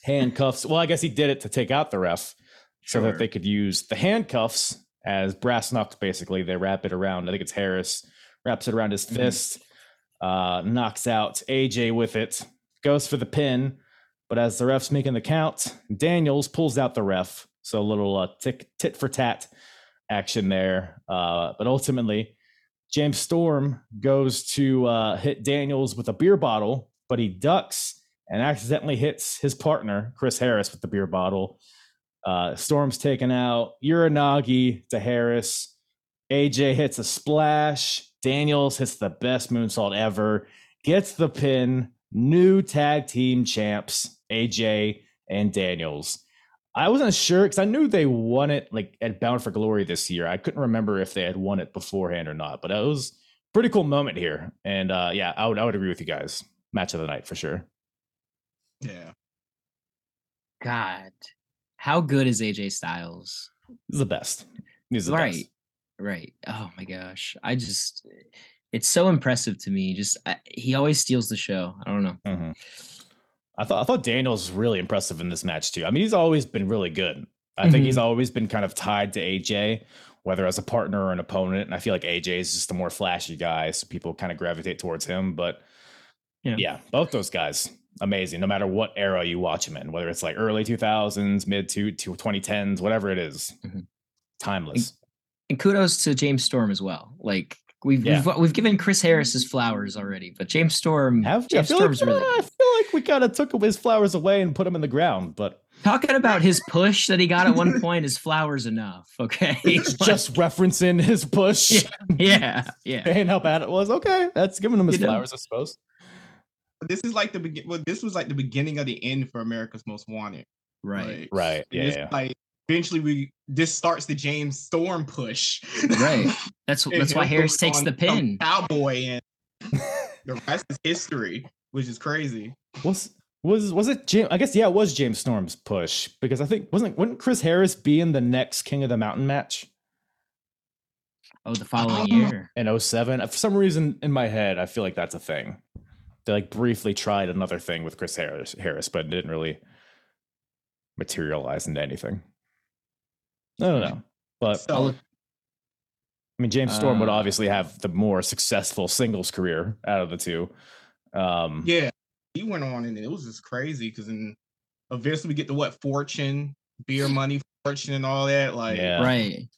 handcuffs. Well, I guess he did it to take out the ref so that they could use the handcuffs as brass knucks, basically. They wrap it around, I think it's Harris, wraps it around his Mhm. fist, uh, knocks out AJ with it, goes for the pin. But as the ref's making the count, Daniels pulls out the ref. So a little uh, tick, tit for tat action there. Uh, but ultimately, James Storm goes to uh, hit Daniels with a beer bottle, but he ducks and accidentally hits his partner, Chris Harris, with the beer bottle. Uh, Storm's taken out. Uranage to Harris. AJ hits a splash. Daniels hits the best moonsault ever. Gets the pin. New tag team champs, AJ and Daniels. I wasn't sure because I knew they won it like at Bound for Glory this year. I couldn't remember if they had won it beforehand or not, but it was pretty cool moment here. And uh, yeah, I would I would agree with you guys. Match of the night for sure. Yeah. God, how good is AJ Styles? He's the best. He's the right, best. right. Oh my gosh, I just, it's so impressive to me. Just I, he always steals the show. I don't know. Mhm. I thought I thought Daniels really impressive in this match too. I mean, he's always been really good. I think he's always been kind of tied to AJ, whether as a partner or an opponent. And I feel like AJ is just a more flashy guy, so people kind of gravitate towards him. But Yeah. yeah, both those guys, amazing. No matter what era you watch him in, whether it's like early two thousands, mid to to twenty tens, whatever it is, Mhm. timeless. And kudos to James Storm as well. Like we've Yeah. we've, we've given Chris Harris his flowers already, but James Storm, Have I James feel, like, Storm's really I feel like we kind of took his flowers away and put him in the ground, but talking about his push that he got at one point. Is flowers enough? Okay, just referencing his push. yeah, yeah. And how bad it was. Okay, that's giving him his You know. flowers, I suppose. This is like the begin. Well, this was like the beginning of the end for America's Most Wanted. Right, Like, Right. and it's Like eventually, we this starts the James Storm push. right. That's that's why Harris takes the some pin. Cowboy, and the rest is history, which is crazy. Was was was it James? I guess yeah, it was James Storm's push because I think wasn't wouldn't Chris Harris be in the next King of the Mountain match Oh, the following Oh. year. in 07? For some reason in my head, I feel like that's a thing. They like briefly tried another thing with Chris Harris, Harris, but it didn't really materialize into anything. I don't know, but So I'll look- I mean, James Storm would Uh, obviously have the more successful singles career out of the two. Um, yeah, he went on, and it was just crazy because then eventually we get to what fortune, beer money, fortune, and all that. Like, Yeah. Right.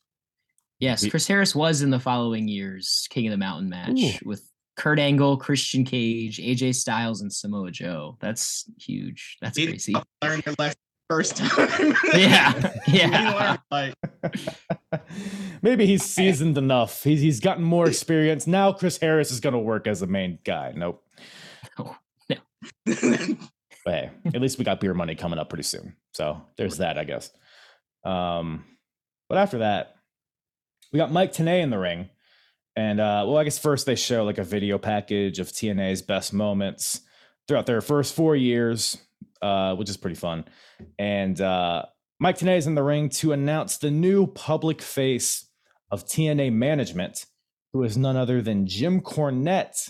Yes, Chris Harris was in the following year's King of the Mountain match Ooh. with Kurt Angle, Christian Cage, AJ Styles, and Samoa Joe. That's huge. That's they crazy. learned your lesson first time. Yeah, yeah. learned, like, Maybe he's seasoned enough. He's he's gotten more experience. Now Chris Harris is going to work as the main guy. Nope. No. But hey, at least we got beer money coming up pretty soon. So there's that, I guess. Um, but after that, we got Mike Tenay in the ring. And uh, well, I guess first they show like a video package of TNA's best moments throughout their first four years, uh, which is pretty fun. And uh, Mike Tenay is in the ring to announce the new public face of TNA management, who is none other than Jim Cornette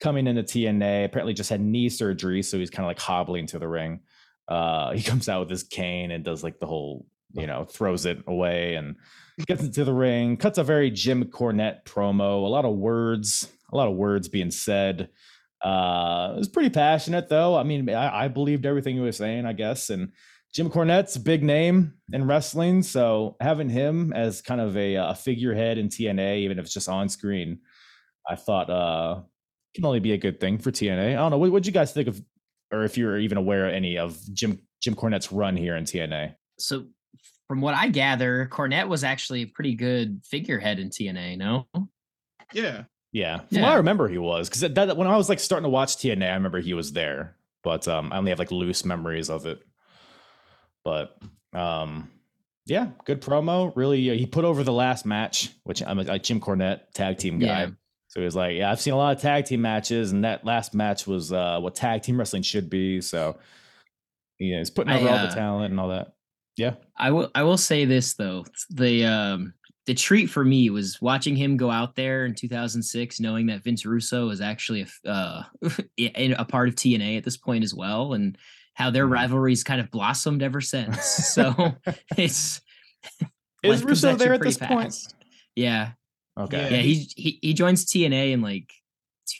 coming into TNA. Apparently, just had knee surgery, so he's kind of like hobbling to the ring. Uh, he comes out with his cane and does like the whole, you know, throws it away and gets into the ring. Cuts a very Jim Cornette promo. A lot of words, a lot of words being said. Uh, it was pretty passionate though. I mean, I, I believed everything he was saying, I guess. And Jim Cornette's a big name in wrestling, so having him as kind of a, a figurehead in TNA, even if it's just on screen, I thought uh can only be a good thing for TNA. I don't know. What would you guys think of, or if you're even aware of any of Jim Jim Cornette's run here in TNA? So, from what I gather, Cornette was actually a pretty good figurehead in TNA. No, yeah, Yeah, from what I remember, he was because that, that when I was like starting to watch TNA, I remember he was there, but um, I only have like loose memories of it. But um, yeah, good promo. Really, uh, he put over the last match, which I'm a, a Jim Cornette tag team guy. Yeah. So he was like, "Yeah, I've seen a lot of tag team matches, and that last match was uh, what tag team wrestling should be." So yeah, he's putting I, over all the uh, talent and all that. Yeah, I will. I will say this though: the um, the treat for me was watching him go out there in 2006, knowing that Vince Russo is actually a f- uh, in- a part of TNA at this point as well, and how their Mhm. rivalries kind of blossomed ever since. So it's is Russo there at pretty this point? Yeah, Okay, yeah. He he he joins TNA in like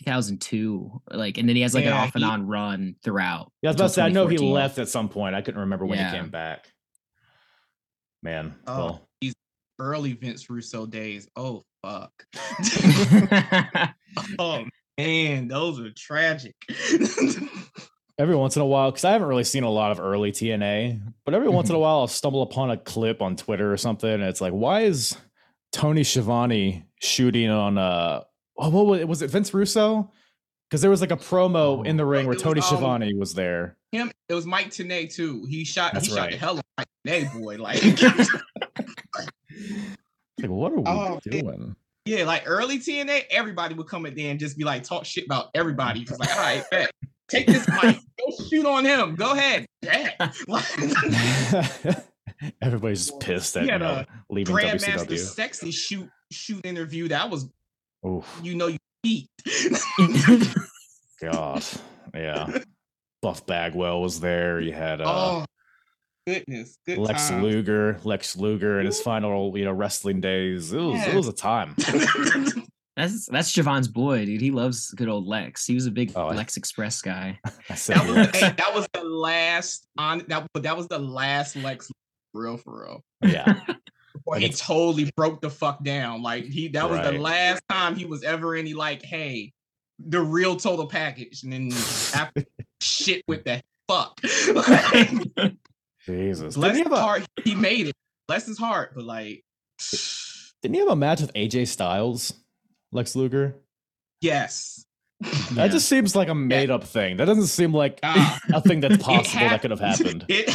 2002, like, and then he has like an off and he- on run throughout. Yeah, I was about to say, I know he left at some point. I couldn't remember when Yeah. he came back. Man, Oh, well, early Vince Russo days. Oh fuck. oh man, those are tragic. every once in a while, because I haven't really seen a lot of early TNA, but every once in a while I'll stumble upon a clip on Twitter or something, and it's like, why is Tony Schiavone shooting on uh oh, what was it? Was it Vince Russo? Because there was like a promo in the ring where Tony um, Schiavone was there. Him, it was Mike Tenay too. He shot That's he shot the hell of Mike Tenay, boy. Like Like, what are we Oh, doing? yeah, like early TNA, everybody would come in there and just be like talk shit about everybody. Like, all right, bet. Take this mic, go shoot on him. Go ahead. Like, Everybody's just pissed at you know, leaving Grandmaster WCW. Sexy shoot shoot interview. That was Oof, you know you peaked. God, yeah. Buff Bagwell was there. You had uh, oh goodness, good Lex times. Luger, Lex Luger in his final, you know, wrestling days. It was it was a time. that's that's Javon's boy, dude. He loves good old Lex. He was a big Oh, I- Lex Express guy. I said that was hey, that was the last on that that was the last Lex real for real. yeah. Like he totally broke the fuck down. Like he that was the last time he was ever any like, hey, the real total package. And then after shit with the fuck. Like, Jesus. Bless he, his have a, heart, he made it. Bless his heart, but like didn't he have a match with AJ Styles, Lex Luger? yes. That Yeah. just seems like a made up thing. That doesn't seem like Ah. a thing that's possible that could have happened. It.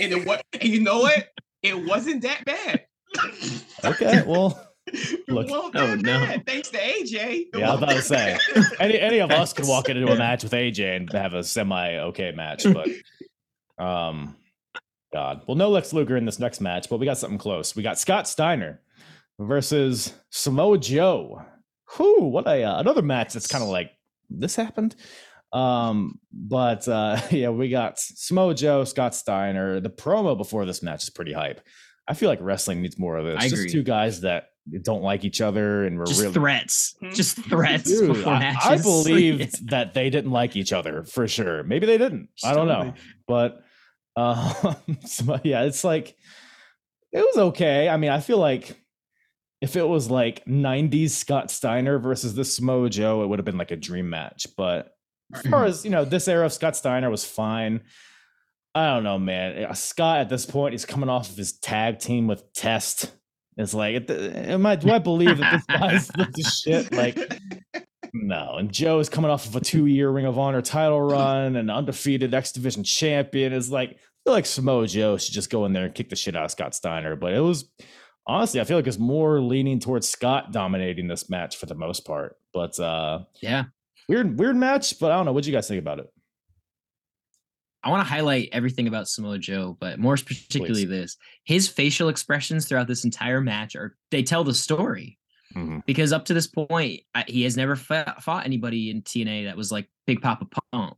And it and you know what? It wasn't that bad. Okay, well, Look- wasn't Oh, no. Thanks to AJ. Yeah, I was about to say. any any of us could walk into a match with AJ and have a semi okay match, but um, God, well, no Lex Luger in this next match, but we got something close. We got Scott Steiner versus Samoa Joe. Who? what a uh, another match that's kind of like this happened. Um, but uh, yeah, we got Smojo, Scott Steiner. The promo before this match is pretty hype. I feel like wrestling needs more of this. I Just agree. two guys that don't like each other and we're Just really threats. Hmm. Just threats Dude, before I, matches. I believed that they didn't like each other for sure. Maybe they didn't. I don't know. But uh, so, yeah, it's like it was okay. I mean, I feel like if it was like 90s Scott Steiner versus the Smojo, it would have been like a dream match. But as far as you know, this era of Scott Steiner was fine. I don't know, man. Uh, Scott at this point is coming off of his tag team with Test. It's like, am I? Do I believe that this guy's the shit? Like, no. And Joe is coming off of a two-year Ring of Honor title run and undefeated X Division champion. Is like, I feel like Samoa Joe should just go in there and kick the shit out of Scott Steiner. But it was honestly, I feel like it's more leaning towards Scott dominating this match for the most part. But uh Yeah. Weird, weird match. But I don't know. What you guys think about it? I want to highlight everything about Samoa Joe, but more particularly this. His facial expressions throughout this entire match are they tell the story. Mhm. Because up to this point, he has never fought anybody in TNA that was like Big Papa Pump.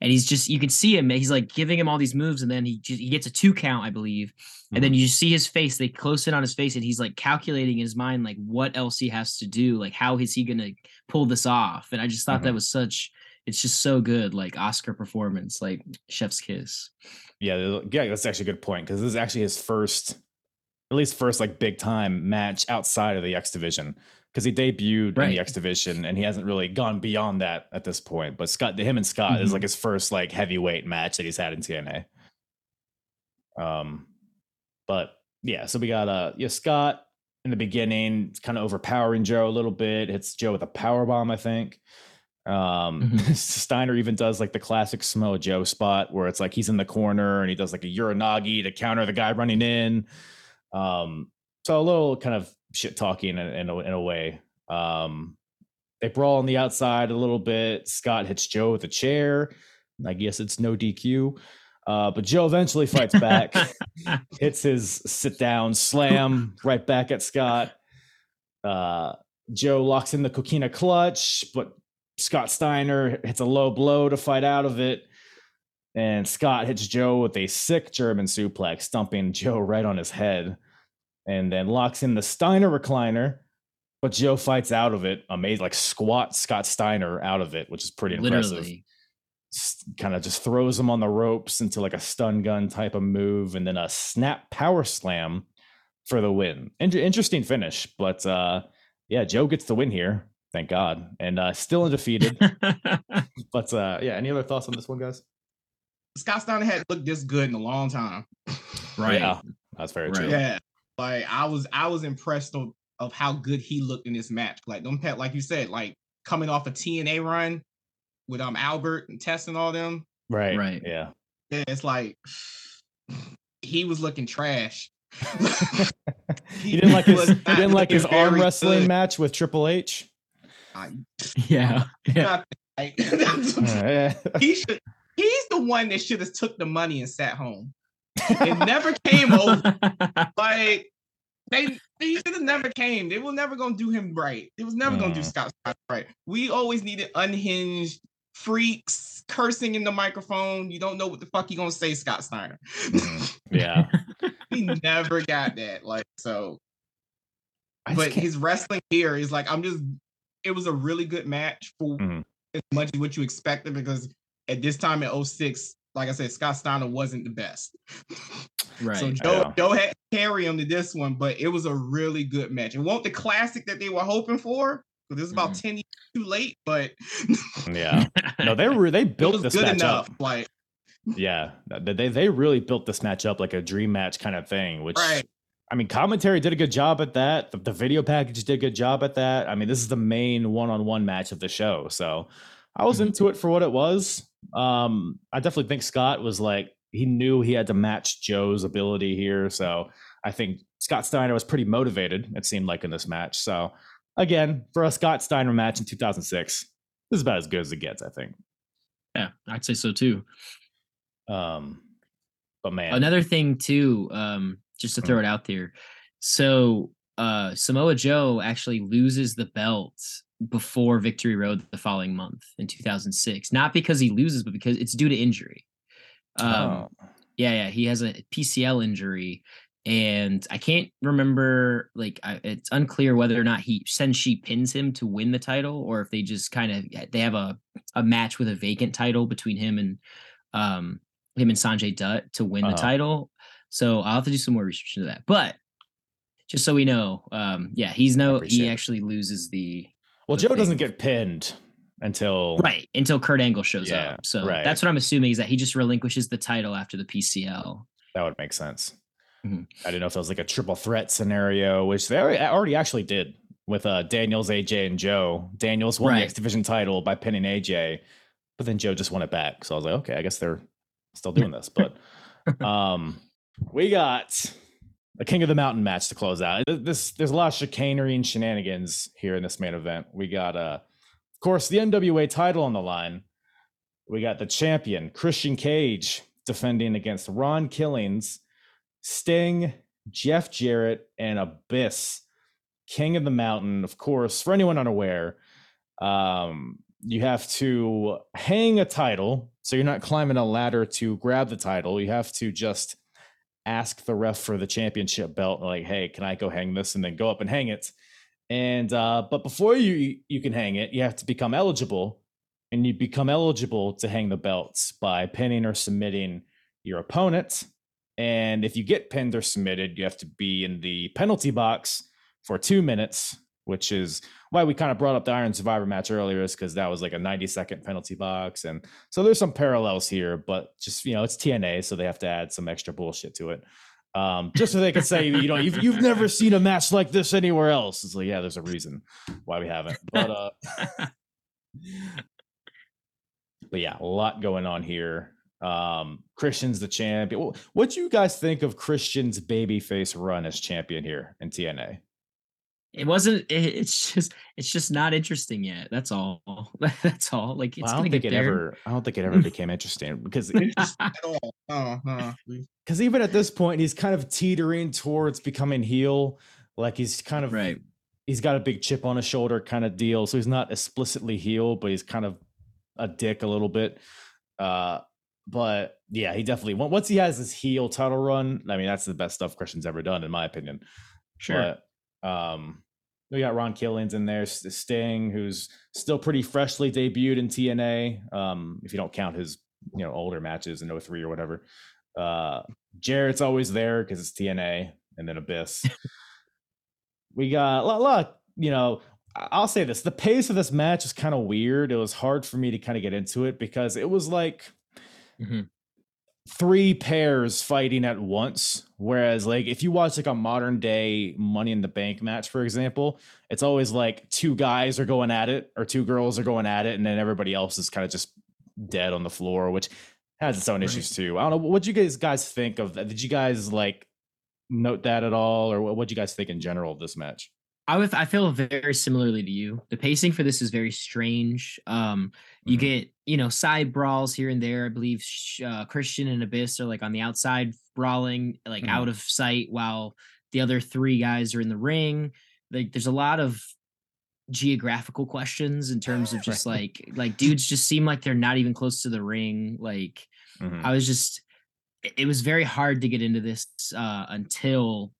And he's just you can see him, he's like giving him all these moves, and then he just, he gets a two count, I believe. And then you see his face, they close in on his face, and he's like calculating in his mind like what else he has to do, like how is he gonna pull this off? And I just thought that was such it's just so good, like Oscar performance, like Chef's Kiss. Yeah, yeah, that's actually a good point because this is actually his first, at least first like big time match outside of the X division because he debuted in the X division and he hasn't really gone beyond that at this point. But Scott, him and Scott is Mhm. like his first like heavyweight match that he's had in TNA. Um, but yeah, so we got uh, yeah, Scott in the beginning, It's kind of overpowering Joe a little bit. Hits Joe with a power bomb, I think. Um, Mhm. Steiner even does like the classic Samoa Joe spot where it's like he's in the corner and he does like a Uranage to counter the guy running in. Um, so a little kind of shit talking in, in, a, in a way. Um, they brawl on the outside a little bit. Scott hits Joe with a chair. I guess it's no DQ. Uh, but Joe eventually fights back, hits his sit down slam right back at Scott. Uh, Joe locks in the coquina clutch, but Scott Steiner hits a low blow to fight out of it. And Scott hits Joe with a sick German suplex, stumping Joe right on his head. And then locks in the Steiner recliner, but Joe fights out of it. Amazing, like squat Scott Steiner out of it, which is pretty impressive Literally. Kind of just throws him on the ropes into like a stun gun type of move and then a snap power slam for the win. Inter- interesting finish, but uh, yeah, Joe gets the win here. Thank God, and uh, still undefeated. but uh, yeah, any other thoughts on this one, guys? Scott Steiner had looked this good in a long time. right. Yeah, that's very Right. true. Yeah, like I was, I was impressed of, of how good he looked in this match. Like them, pet, like you said, like coming off a TNA run with um Albert and Test and all them. Right. Right. Yeah. Yeah, it's like he was looking trash. He didn't like his he didn't like his arm wrestling good. match with Triple H. Yeah. Yeah. Not- he should. He's the one that should have took the money and sat home. It never came over. Like they, he should have never came. They were never gonna do him right. It was never gonna do Mm. Scott right. We always needed unhinged freaks cursing in the microphone. You don't know what the fuck you gonna say, Scott Steiner. Mhm. Yeah. he never got that. Like so, but can't- his wrestling here is like I'm just. It was a really good match for Mhm. as much as what you expected because at this time in 06, like I said, Scott Steiner wasn't the best. Right. So Joe, Yeah. Joe had to carry him to this one, but it was a really good match. It won't the classic that they were hoping for because this is about 10 years too late, but yeah. No, they were they built this good match enough. up. Like, Yeah. They they really built this match up like a dream match kind of thing, which right. I mean, commentary did a good job at that. The, the video package did a good job at that. I mean, this is the main one-on-one match of the show, so I was Mhm. into it for what it was. Um, I definitely think Scott was like he knew he had to match Joe's ability here, so I think Scott Steiner was pretty motivated. It seemed like in this match. So again, for a Scott Steiner match in 2006, this is about as good as it gets, I think. yeah, I'd say so too. Um, but man, Another thing too, um, just to throw it out there. So uh Samoa Joe actually loses the belt before Victory Road the following month in 2006. Not because he loses, but because it's due to injury. Um oh, yeah, yeah, he has a PCL injury. And I can't remember, like, I, it's unclear whether or not he Senshi pins him to win the title, or if they just kind of they have a a match with a vacant title between him and um him and Sanjay Dutt to win Uh-huh. the title. So I'll have to do some more research into that. But just so we know, um, yeah, he's no he actually loses the well, the Joe doesn't get pinned until right until Kurt Angle shows Yeah, up. So right. that's what I'm assuming is that he just relinquishes the title after the PCL. That would make sense. Mhm. I didn't know if that was like a triple threat scenario, which they already, already actually did with uh, Daniels, AJ, and Joe. Daniels won the X Division title by pinning AJ, but then Joe just won it back. So I was like, okay, I guess they're still doing this. But um, we got a King of the Mountain match to close out. This there's a lot of chicanery and shenanigans here in this main event. We got, uh, of course, the NWA title on the line. We got the champion Christian Cage defending against Ron Killings, Sting, Jeff Jarrett, and Abyss, King of the Mountain. Of course, for anyone unaware, um, you have to hang a title, so you're not climbing a ladder to grab the title. You have to just ask the ref for the championship belt, like, "Hey, can I go hang this?" and then go up and hang it. And uh, but before you you can hang it, you have to become eligible, and you become eligible to hang the belts by pinning or submitting your opponent. And if you get pinned or submitted, you have to be in the penalty box for two minutes, which is why we kind of brought up the Iron Survivor match earlier, is because that was like a 90 second penalty box. And so there's some parallels here, but just, you know, it's TNA, so they have to add some extra bullshit to it. Um, just so they could say, you know, you've, you've never seen a match like this anywhere else. It's like, yeah, there's a reason why we haven't. But, uh, but yeah, a lot going on here. Um, Christian's the champion. What do you guys think of Christian's babyface run as champion here in TNA? It wasn't. It, it's just. It's just not interesting yet. That's all. That's all. Like it's Well, I don't think get it there. ever. I don't think it ever became interesting because At all. Because even at this point he's kind of teetering towards becoming heel. Like he's kind of Right. He's got a big chip on his shoulder kind of deal. So he's not explicitly heel, but he's kind of a dick a little bit. Uh, but yeah, he definitely once he has his heel title run. I mean, that's the best stuff Christian's ever done, in my opinion. Sure. But, um, we got Ron Killings in there, Sting, who's still pretty freshly debuted in TNA. Um, if you don't count his, you know, older matches in 03 or whatever. Uh, Jarrett's always there because it's TNA. and then Abyss. we got a lot, lot, you know, I'll say this: the pace of this match is kind of weird. It was hard for me to kind of get into it because it was like Mhm. three pairs fighting at once. Whereas, like, if you watch like a modern day Money in the Bank match, for example, it's always like two guys are going at it or two girls are going at it, and then everybody else is kind of just dead on the floor, which has its own Right. issues too. I don't know. What do you guys guys think of that? Did you guys like note that at all, or what do you guys think in general of this match? I would I feel very similarly to you. The pacing for this is very strange. Um, you Mhm. get you know side brawls here and there. I believe uh, Christian and Abyss are like on the outside brawling, like Mhm. out of sight, while the other three guys are in the ring. Like there's a lot of geographical questions in terms of just like like dudes just seem like they're not even close to the ring. Like Mhm. I was just it- it was very hard to get into this uh until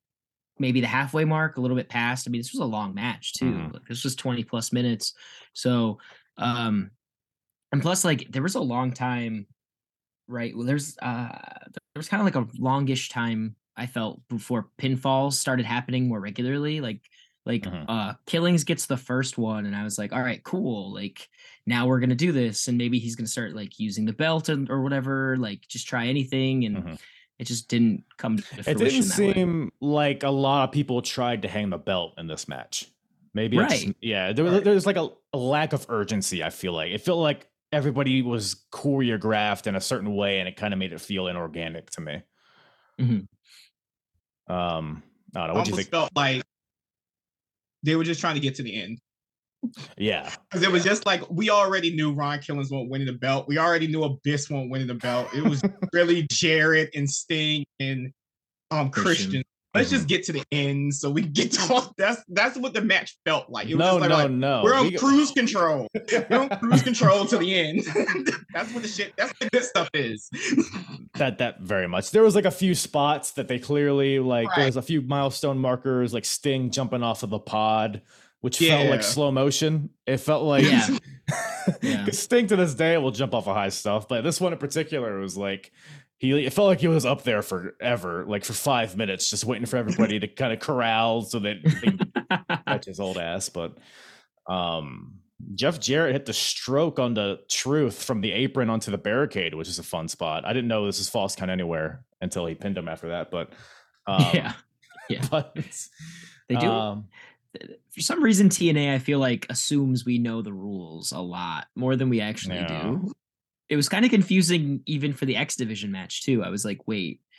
maybe the halfway mark, a little bit past. I mean, this was a long match too. Mhm. Like, this was 20 plus minutes. So um and plus like there was a long time, right? Well, there's uh there was kind of like a longish time I felt before pinfalls started happening more regularly. Like like Mhm. uh killings gets the first one and i was like all right cool like now we're gonna do this and maybe he's gonna start like using the belt and, or whatever like just try anything and Mhm. It just didn't come to It didn't that way. seem like a lot of people tried to hang the belt in this match. Maybe it's just- Right. yeah, there, Right. there's like a, a lack of urgency. I feel like it felt like everybody was choreographed in a certain way, and it kind of made it feel inorganic to me. Mhm. Um, I don't know. What do you think? felt like they were just trying to get to the end. Yeah, Because it was just like we already knew Ron Killings won't win the belt. We already knew Abyss won't win the belt. It was really Jarrett and Sting and um Christian. Christian. Let's Mm-hmm. just get to the end so we get to all that's that's what the match felt like. It was no, just like, no, like, no. we're on We cruise control. We're on cruise control to the end. that's what the shit that's what the good stuff is. that that very much. There was like a few spots that they clearly like. There was a few milestone markers, like Sting jumping off of the pod, which felt like slow motion. It felt like Yeah. Yeah. 'cause Sting to this day will jump off of high stuff, but this one in particular was like he. It felt like he was up there forever, like for five minutes, just waiting for everybody to kind of corral so that they catch his old ass. But um Jeff Jarrett hit the stroke on the truth from the apron onto the barricade, which is a fun spot. I didn't know this is false count anywhere until he pinned him after that. But um, yeah yeah. but they do um, for some reason TNA I feel like assumes we know the rules a lot more than we actually Yeah. do. It was kind of confusing even for the X division match too. I was like, wait.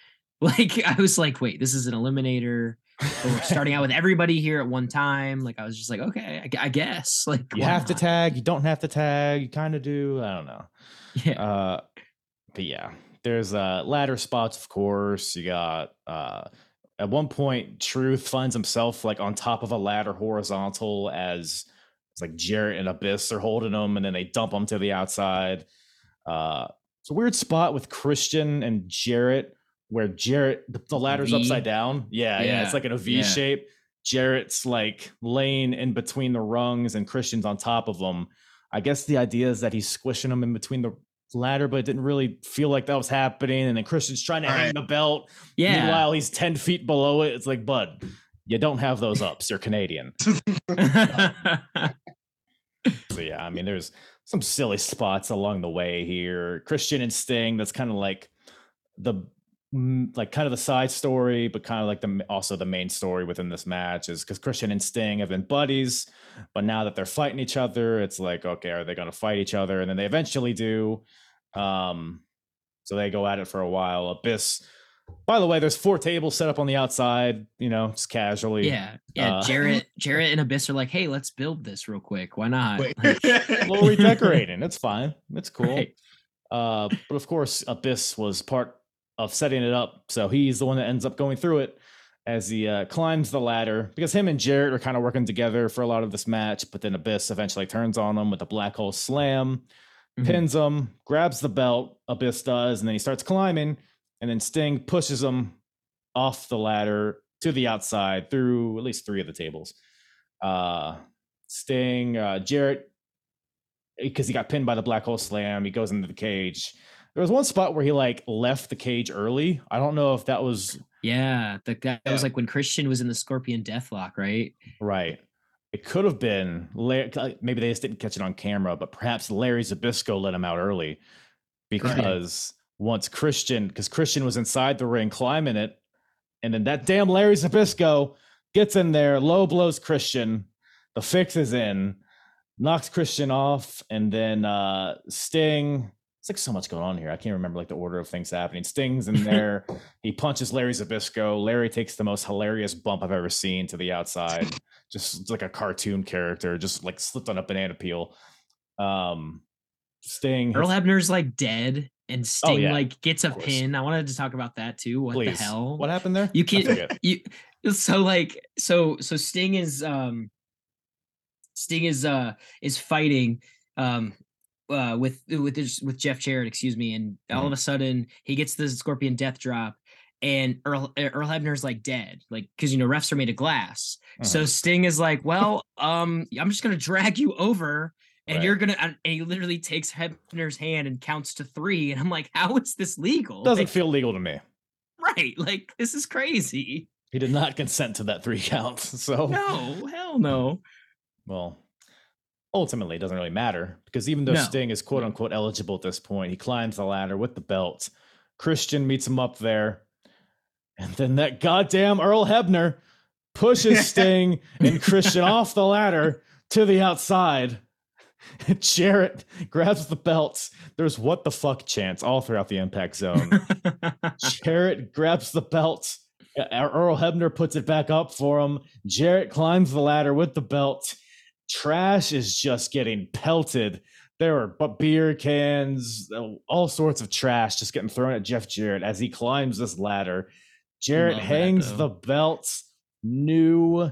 Like I was like, wait, this is an eliminator. We're starting out with everybody here at one time. Like I was just like, okay, I, I guess. Like you have to tag, you don't have to tag, you kind of do. I don't know. Yeah. Uh, but yeah, there's uh ladder spots, of course. You got uh at one point, Truth finds himself like on top of a ladder horizontal as it's like Jarrett and Abyss are holding him, and then they dump him to the outside. Uh it's a weird spot with Christian and Jarrett where Jarrett the, the ladder's V? upside down. Yeah, yeah, Yeah, it's like in a V yeah. shape. Jarrett's like laying in between the rungs and Christian's on top of them. I guess the idea is that he's squishing them in between the ladder, but it didn't really feel like that was happening. And then Christian's trying to hang Right. the belt. yeah. Meanwhile, he's 10 feet below it. It's like, bud, you don't have those ups. You're Canadian. So yeah, I mean, there's some silly spots along the way here. Christian and Sting, that's kind of like the like kind of the side story, but kind of like the also the main story within this match is because Christian and Sting have been buddies, but now that they're fighting each other, it's like okay, are they going to fight each other? And then they eventually do. Um, so they go at it for a while. Abyss. By the way, there's four tables set up on the outside. You know, just casually. yeah. Yeah. Uh, Jarrett, Jarrett and Abyss are like, hey, let's build this real quick. Why not? Wait. Like, little redecorating. It's fine. It's cool. right. Uh, but of course, Abyss was part of setting it up, so he's the one that ends up going through it as he uh, climbs the ladder. Because him and Jarrett are kind of working together for a lot of this match, but then Abyss eventually turns on him with a black hole slam, Mhm. pins him, grabs the belt. Abyss does, and then he starts climbing, and then Sting pushes him off the ladder to the outside through at least three of the tables. Uh, Sting, uh, Jarrett because he got pinned by the black hole slam. He goes into the cage. There was one spot where he like left the cage early. I don't know if that was Yeah, the, guy that was like when Christian was in the Scorpion Deathlock, right? right. It could have been La- maybe they just didn't catch it on camera, but perhaps Larry Zbyszko let him out early because once Christian, because Christian was inside the ring climbing it, and then that damn Larry Zbyszko gets in there, low blows Christian, the fix is in, knocks Christian off, and then uh Sting. It's like so much going on here. I can't remember like the order of things happening. Sting's in there. he punches Larry Zbyszko. Larry takes the most hilarious bump I've ever seen to the outside. just like a cartoon character, just like slipped on a banana peel. Um Sting Earl Hebner's like dead, and Sting Oh, yeah, like gets a pin. I wanted to talk about that too. What please. the hell? What happened there? You can't. you so like so so Sting is um Sting is uh is fighting um uh with with his, with Jeff Jarrett, excuse me, and all Mm-hmm. of a sudden he gets the Scorpion Death Drop. And Earl uh, Earl Hebner's like dead, like because you know refs are made of glass. So Uh-huh. Sting is like, well, um, I'm just gonna drag you over, and Right. you're gonna. And he literally takes Hebner's hand and counts to three, and I'm like, how is this legal? Doesn't Like, feel legal to me. right. Like this is crazy. He did not consent to that three counts. So No, hell no. well, ultimately it doesn't really matter because even though No. Sting is quote unquote eligible at this point, he climbs the ladder with the belt. Christian meets him up there. And then that goddamn Earl Hebner pushes Sting and Christian off the ladder to the outside. Jarrett grabs the belts. There's what the fuck chance all throughout the impact zone. Jarrett grabs the belt. Uh, Earl Hebner puts it back up for him. Jarrett climbs the ladder with the belt. Trash is just getting pelted. There are beer cans, uh, all sorts of trash just getting thrown at Jeff Jarrett as he climbs this ladder. Jarrett Love hangs though. the belt. New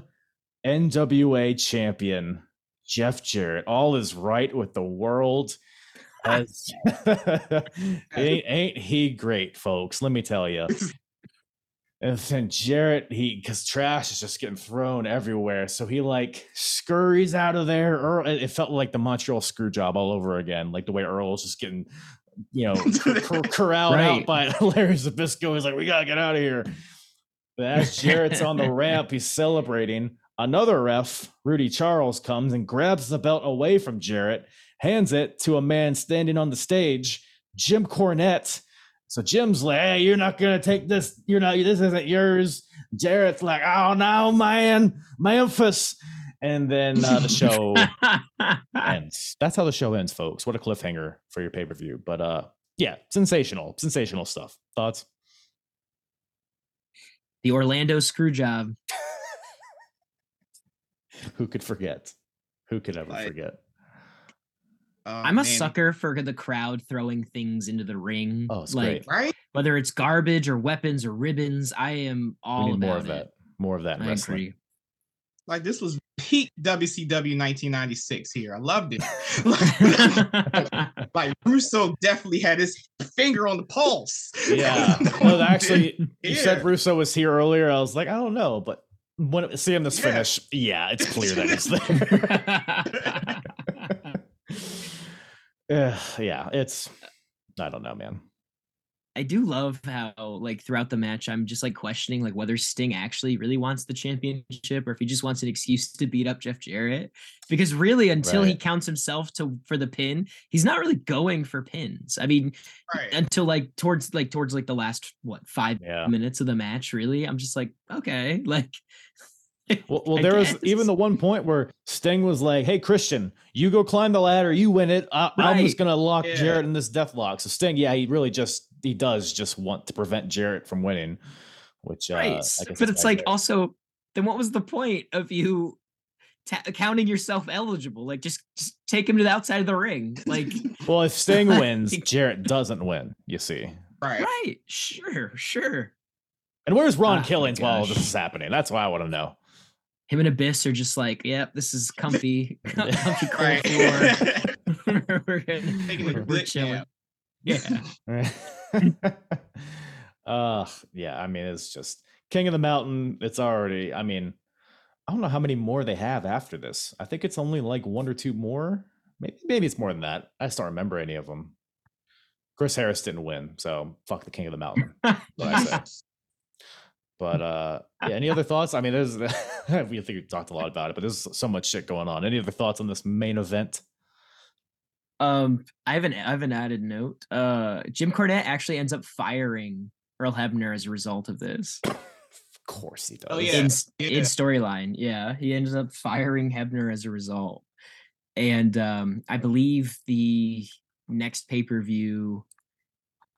NWA champion, Jeff Jarrett. All is right with the world. As ain't, ain't he great, folks? Let me tell you. And then Jarrett, he because trash is just getting thrown everywhere, so he like scurries out of there. Earl, it felt like the Montreal screw job all over again, like the way Earl was just getting, you know, cor- cor- corralled out by Larry Zbyszko. He's like, "We gotta get out of here." But as Jarrett's on the ramp, he's celebrating. Another ref, Rudy Charles, comes and grabs the belt away from Jarrett, hands it to a man standing on the stage, Jim Cornette. So Jim's like, "Hey, you're not gonna take this. You're not. This isn't yours." Jarrett's like, "Oh no, man, Memphis." And then uh, the show ends. That's how the show ends, folks. What a cliffhanger for your pay per view. But uh, yeah, sensational, sensational stuff. Thoughts? the Orlando screw job. Who could forget? Who could ever Like, forget? Oh, I'm a man. sucker for the crowd throwing things into the ring. Oh, it's like great. Right? whether it's garbage or weapons or ribbons. I am all about more of it. that. More of that in I wrestling. agree. Like this was peak WCW 1996 here. I loved it. like, like Russo definitely had his finger on the pulse. Yeah. No, actually, you said Russo was here earlier. I was like, I don't know, but when seeing this Yeah. finish, yeah, it's clear that he's there. Ugh, yeah, it's. I don't know, man. I do love how like throughout the match I'm just like questioning like whether Sting actually really wants the championship or if he just wants an excuse to beat up Jeff Jarrett because really until he counts himself to for the pin he's not really going for pins. I mean Right. until like towards like towards like the last what 5 Yeah. minutes of the match really I'm just like okay like Well, well I there was even the one point where Sting was like, "Hey, Christian, you go climb the ladder, you win it. I, I'm just gonna lock Yeah. Jarrett in this death lock." So Sting, yeah, he really just he does just want to prevent Jarrett from winning, which uh, right guess but it's like Jarrett- also then what was the point of you ta- counting yourself eligible like just, just take him to the outside of the ring like well, if Sting wins, Jarrett doesn't win. You see. Right. Right. Sure. Sure. And where's Ron Ah, my Killings while all this is happening? That's what I want to know. Him and Abyss are just like, yep, this is comfy, comfy cold Right. floor. we're, gonna- Taking we're, we're chilling. nap. Yeah. uh yeah, I mean it's just King of the Mountain. It's already, I mean, I don't know how many more they have after this. I think it's only like one or two more. Maybe maybe it's more than that. I just don't remember any of them. Chris Harris didn't win, so fuck the King of the Mountain. What I say. But uh, yeah, any other thoughts? I mean, there's we think we talked a lot about it, but there's so much shit going on. Any other thoughts on this main event? Um, I have an I have an added note. Uh, Jim Cornette actually ends up firing Earl Hebner as a result of this. of course he does. Oh, yeah. In, yeah. in storyline, yeah, he ends up firing Hebner as a result. And um, I believe the next pay per view,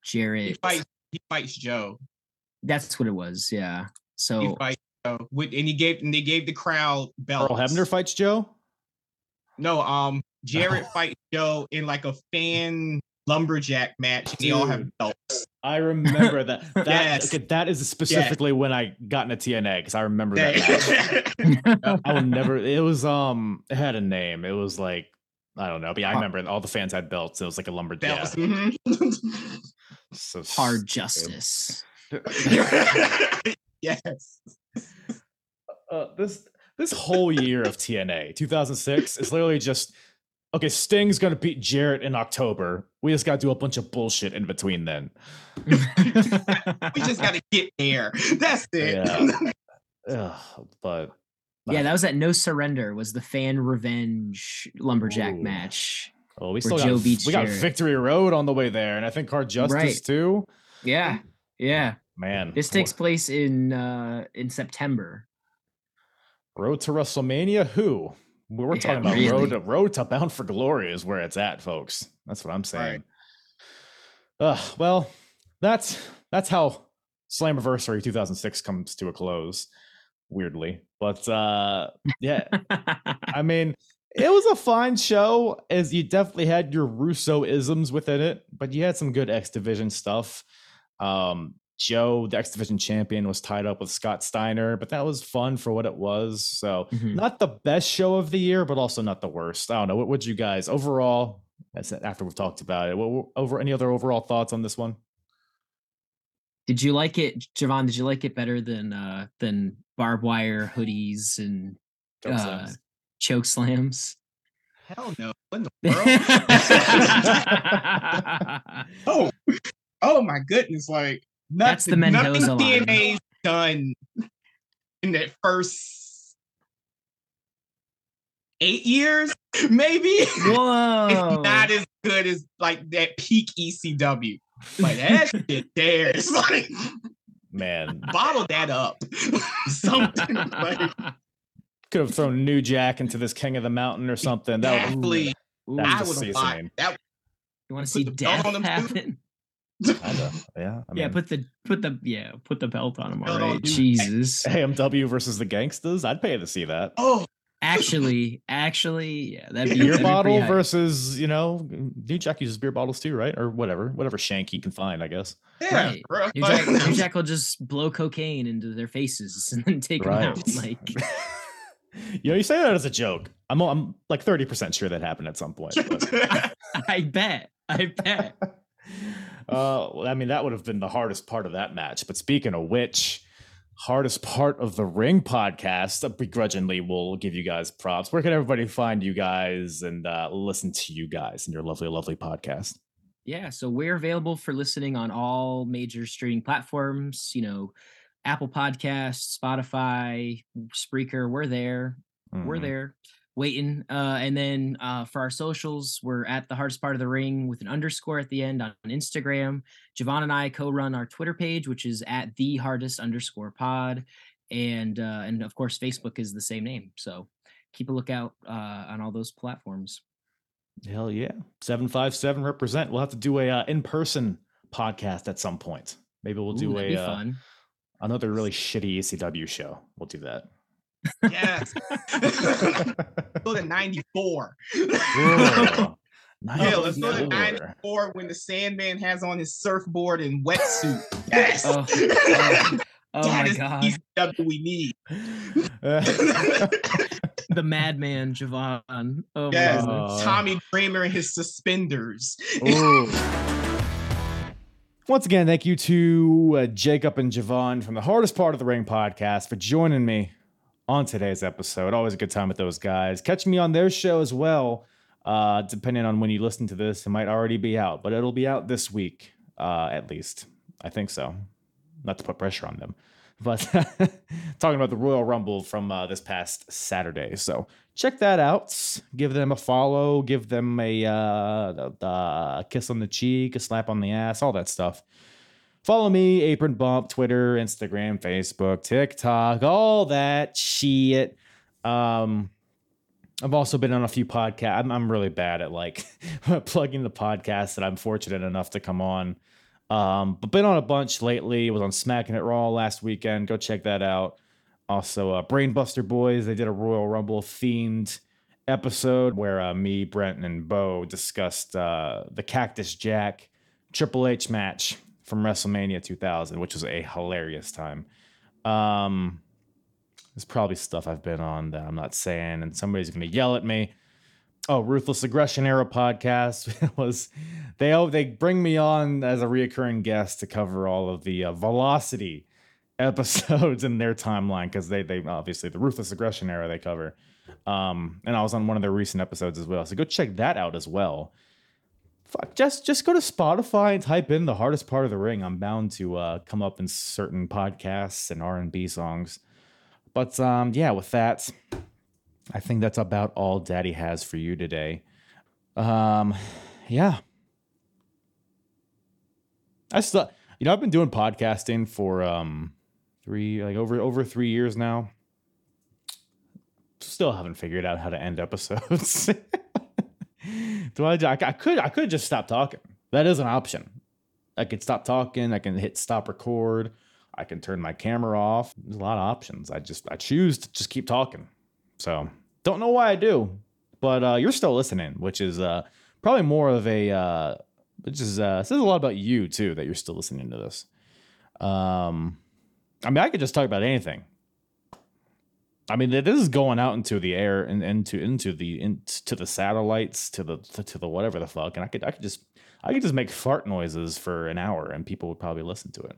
He Jarrett. fights. He fights Joe. That's what it was. Yeah. He So fights Joe. With, and he gave and they gave the crowd belts. Earl Hebner fights Joe. No, um, Jarrett fights Joe in like a fan lumberjack match. And they all have belts. I remember that. That Yes. okay, that is specifically when I got into TNA because I remember that. I will never. It was um. It had a name. It was like I don't know, but yeah, I remember all the fans had belts. It was like a lumberjack. belts. Yeah, mhm. so hard justice. yes. uh, this this whole year of TNA 2006 is literally just okay. Sting's gonna beat Jarrett in October. We just gotta do a bunch of bullshit in between then. We just gotta get there. That's it. Yeah. Ugh, but yeah, that was that No Surrender was the fan revenge lumberjack Ooh. match. oh, we still Joe got beats we got Victory Road on the way there, and I think Hard Justice Right. too. Yeah. Yeah. Man, This takes place in uh in September. Road to WrestleMania. Who? We're Yeah, talking about really. road to road to Bound for Glory is where it's at, folks. That's what I'm saying. Uh, well, that's that's how Slammiversary 2006 comes to a close. Weirdly, but uh, yeah, I mean, it was a fine show. As you definitely had your Russo isms within it, but you had some good X Division stuff. Um, Joe, the X Division champion, was tied up with Scott Steiner, but that was fun for what it was. So, Mhm. not the best show of the year, but also not the worst. I don't know. What would you guys overall? That's after we've talked about it. What, what- over any other overall thoughts on this one? Did you like it, Javon? Did you like it better than uh than barbed wire hoodies and Joke uh, slams. choke slams? Hell no. What in the world? oh, oh my goodness! Like That's nothing, the nothing Mendoza line. TNA's done in that first eight years, maybe. Whoa! It's not as good as like that peak ECW. Like that shit there. Like Man, bottle that up. Something like could have thrown New Jack into this King of the Mountain or something. That would exactly. Ooh, That's I would have seasoning. bought that. you want to see the death on them too? happen? Kinda, yeah. I yeah, put the put the yeah put the belt on him. Belt All on right, dude. Jesus. AMW versus the Gangstas. I'd pay to see that. Oh, Actually, actually, yeah, that'd be Beer that'd be bottle pretty versus, you know, New Jack uses beer bottles too, right? Or whatever, whatever shank he can find, I guess. yeah. Right. bro. New Jack, New Jack will just blow cocaine into their faces and then take them out. Like, you know, you say that as a joke. I'm, I'm like 30% sure that happened at some point. But, I bet, I bet. Uh, well, I mean, that would have been the hardest part of that match. But speaking of which, hardest part of the Ring podcast, uh, begrudgingly, we'll give you guys props. Where can everybody find you guys and uh, listen to you guys and your lovely, lovely podcast? Yeah, so we're available for listening on all major streaming platforms. You know, Apple Podcasts, Spotify, Spreaker. We're there. We're Mhm. there waiting. Uh, and then uh, for our socials, we're at the hardest part of the ring with an underscore at the end on Instagram. Javon and I co-run our Twitter page, which is at the hardest underscore pod, and uh, and of course Facebook is the same name. So keep a lookout uh, on all those platforms. Hell yeah. 757 represent. We'll have to do a uh, in-person podcast at some point. Maybe we'll do that'd a uh, another really shitty ECW show. We'll do that. Yes. Go to 94. Ooh, Yeah, let's go to 94 when the Sandman has on his surfboard and wetsuit. Yes. Oh, oh, oh That my is god, the ECW we need. the madman Javon. Oh yes. my. Tommy Dreamer and his suspenders. Once again, thank you to uh, Jacob and Javon from the Hardest Part of the Ring podcast for joining me on today's episode. Always a good time with those guys. Catch me on their show as well. Uh, depending on when you listen to this, it might already be out, but it'll be out this week, uh, at least. I think so. Not to put pressure on them, but talking about the Royal Rumble from uh, this past Saturday. So check that out. Give them a follow. Give them a, uh, a kiss on the cheek, a slap on the ass, all that stuff. Follow me, Apron Bump, Twitter, Instagram, Facebook, TikTok, all that shit. Um, I've also been on a few podcasts. I'm, I'm really bad at like plugging the podcasts that I'm fortunate enough to come on. Um, but been on a bunch lately. Was on Smacking It Raw last weekend. Go check that out. Also, uh, Brainbuster Boys. They did a Royal Rumble themed episode where uh, me, Brent, and Bo discussed uh, the Cactus Jack Triple H match from WrestleMania 2000, which was a hilarious time. Um, there's probably stuff I've been on that I'm not saying, and somebody's gonna yell at me. Oh, Ruthless Aggression Era podcast was they oh they bring me on as a reoccurring guest to cover all of the uh, Velocity episodes in their timeline because they they obviously the Ruthless Aggression Era they cover. Um, and I was on one of their recent episodes as well, so go check that out as well fuck, just just go to Spotify and type in the hardest part of the ring. I'm bound to uh, come up in certain podcasts and R and B songs. But um, yeah, with that, I think that's about all Daddy has for you today. Um, yeah, I still, you know, I've been doing podcasting for um three, like over over three years now. Still haven't figured out how to end episodes. Do I, I? Could. I could just stop talking. That is an option. I could stop talking. I can hit stop record. I can turn my camera off. There's a lot of options. I just I choose to just keep talking. So don't know why I do, but uh, you're still listening, which is uh, probably more of a uh, which is uh, says a lot about you too that you're still listening to this. Um, I mean, I could just talk about anything. I mean, this is going out into the air and into into the into the satellites to the to, the whatever the fuck, and I could I could just I could just make fart noises for an hour, and people would probably listen to it.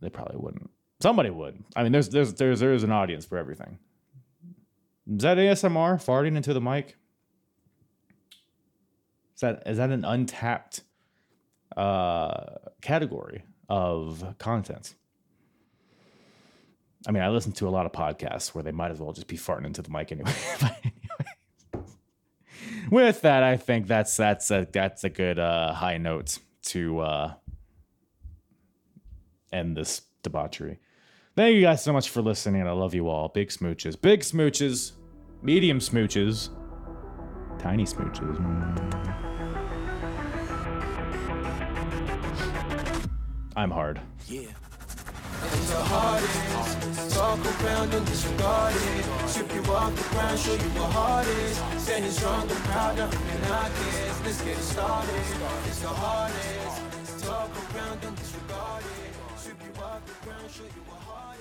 They probably wouldn't. Somebody would. I mean, there's there's there's there's an audience for everything. Is that ASMR farting into the mic? Is that is that an untapped uh, category of content? I mean, I listen to a lot of podcasts where they might as well just be farting into the mic anyway. with that, I think that's that's a that's a good uh, high note to uh, end this debauchery. Thank you guys so much for listening. I love you all. Big smooches, big smooches, medium smooches, tiny smooches. I'm hard. Yeah. Talk around and disregard it. Strip you off the ground, show you what heart is. Standing strong and proud, nothing I guess. Let's get it started. It's the hardest, talk around and disregard it. Strip you off the ground, show you what heart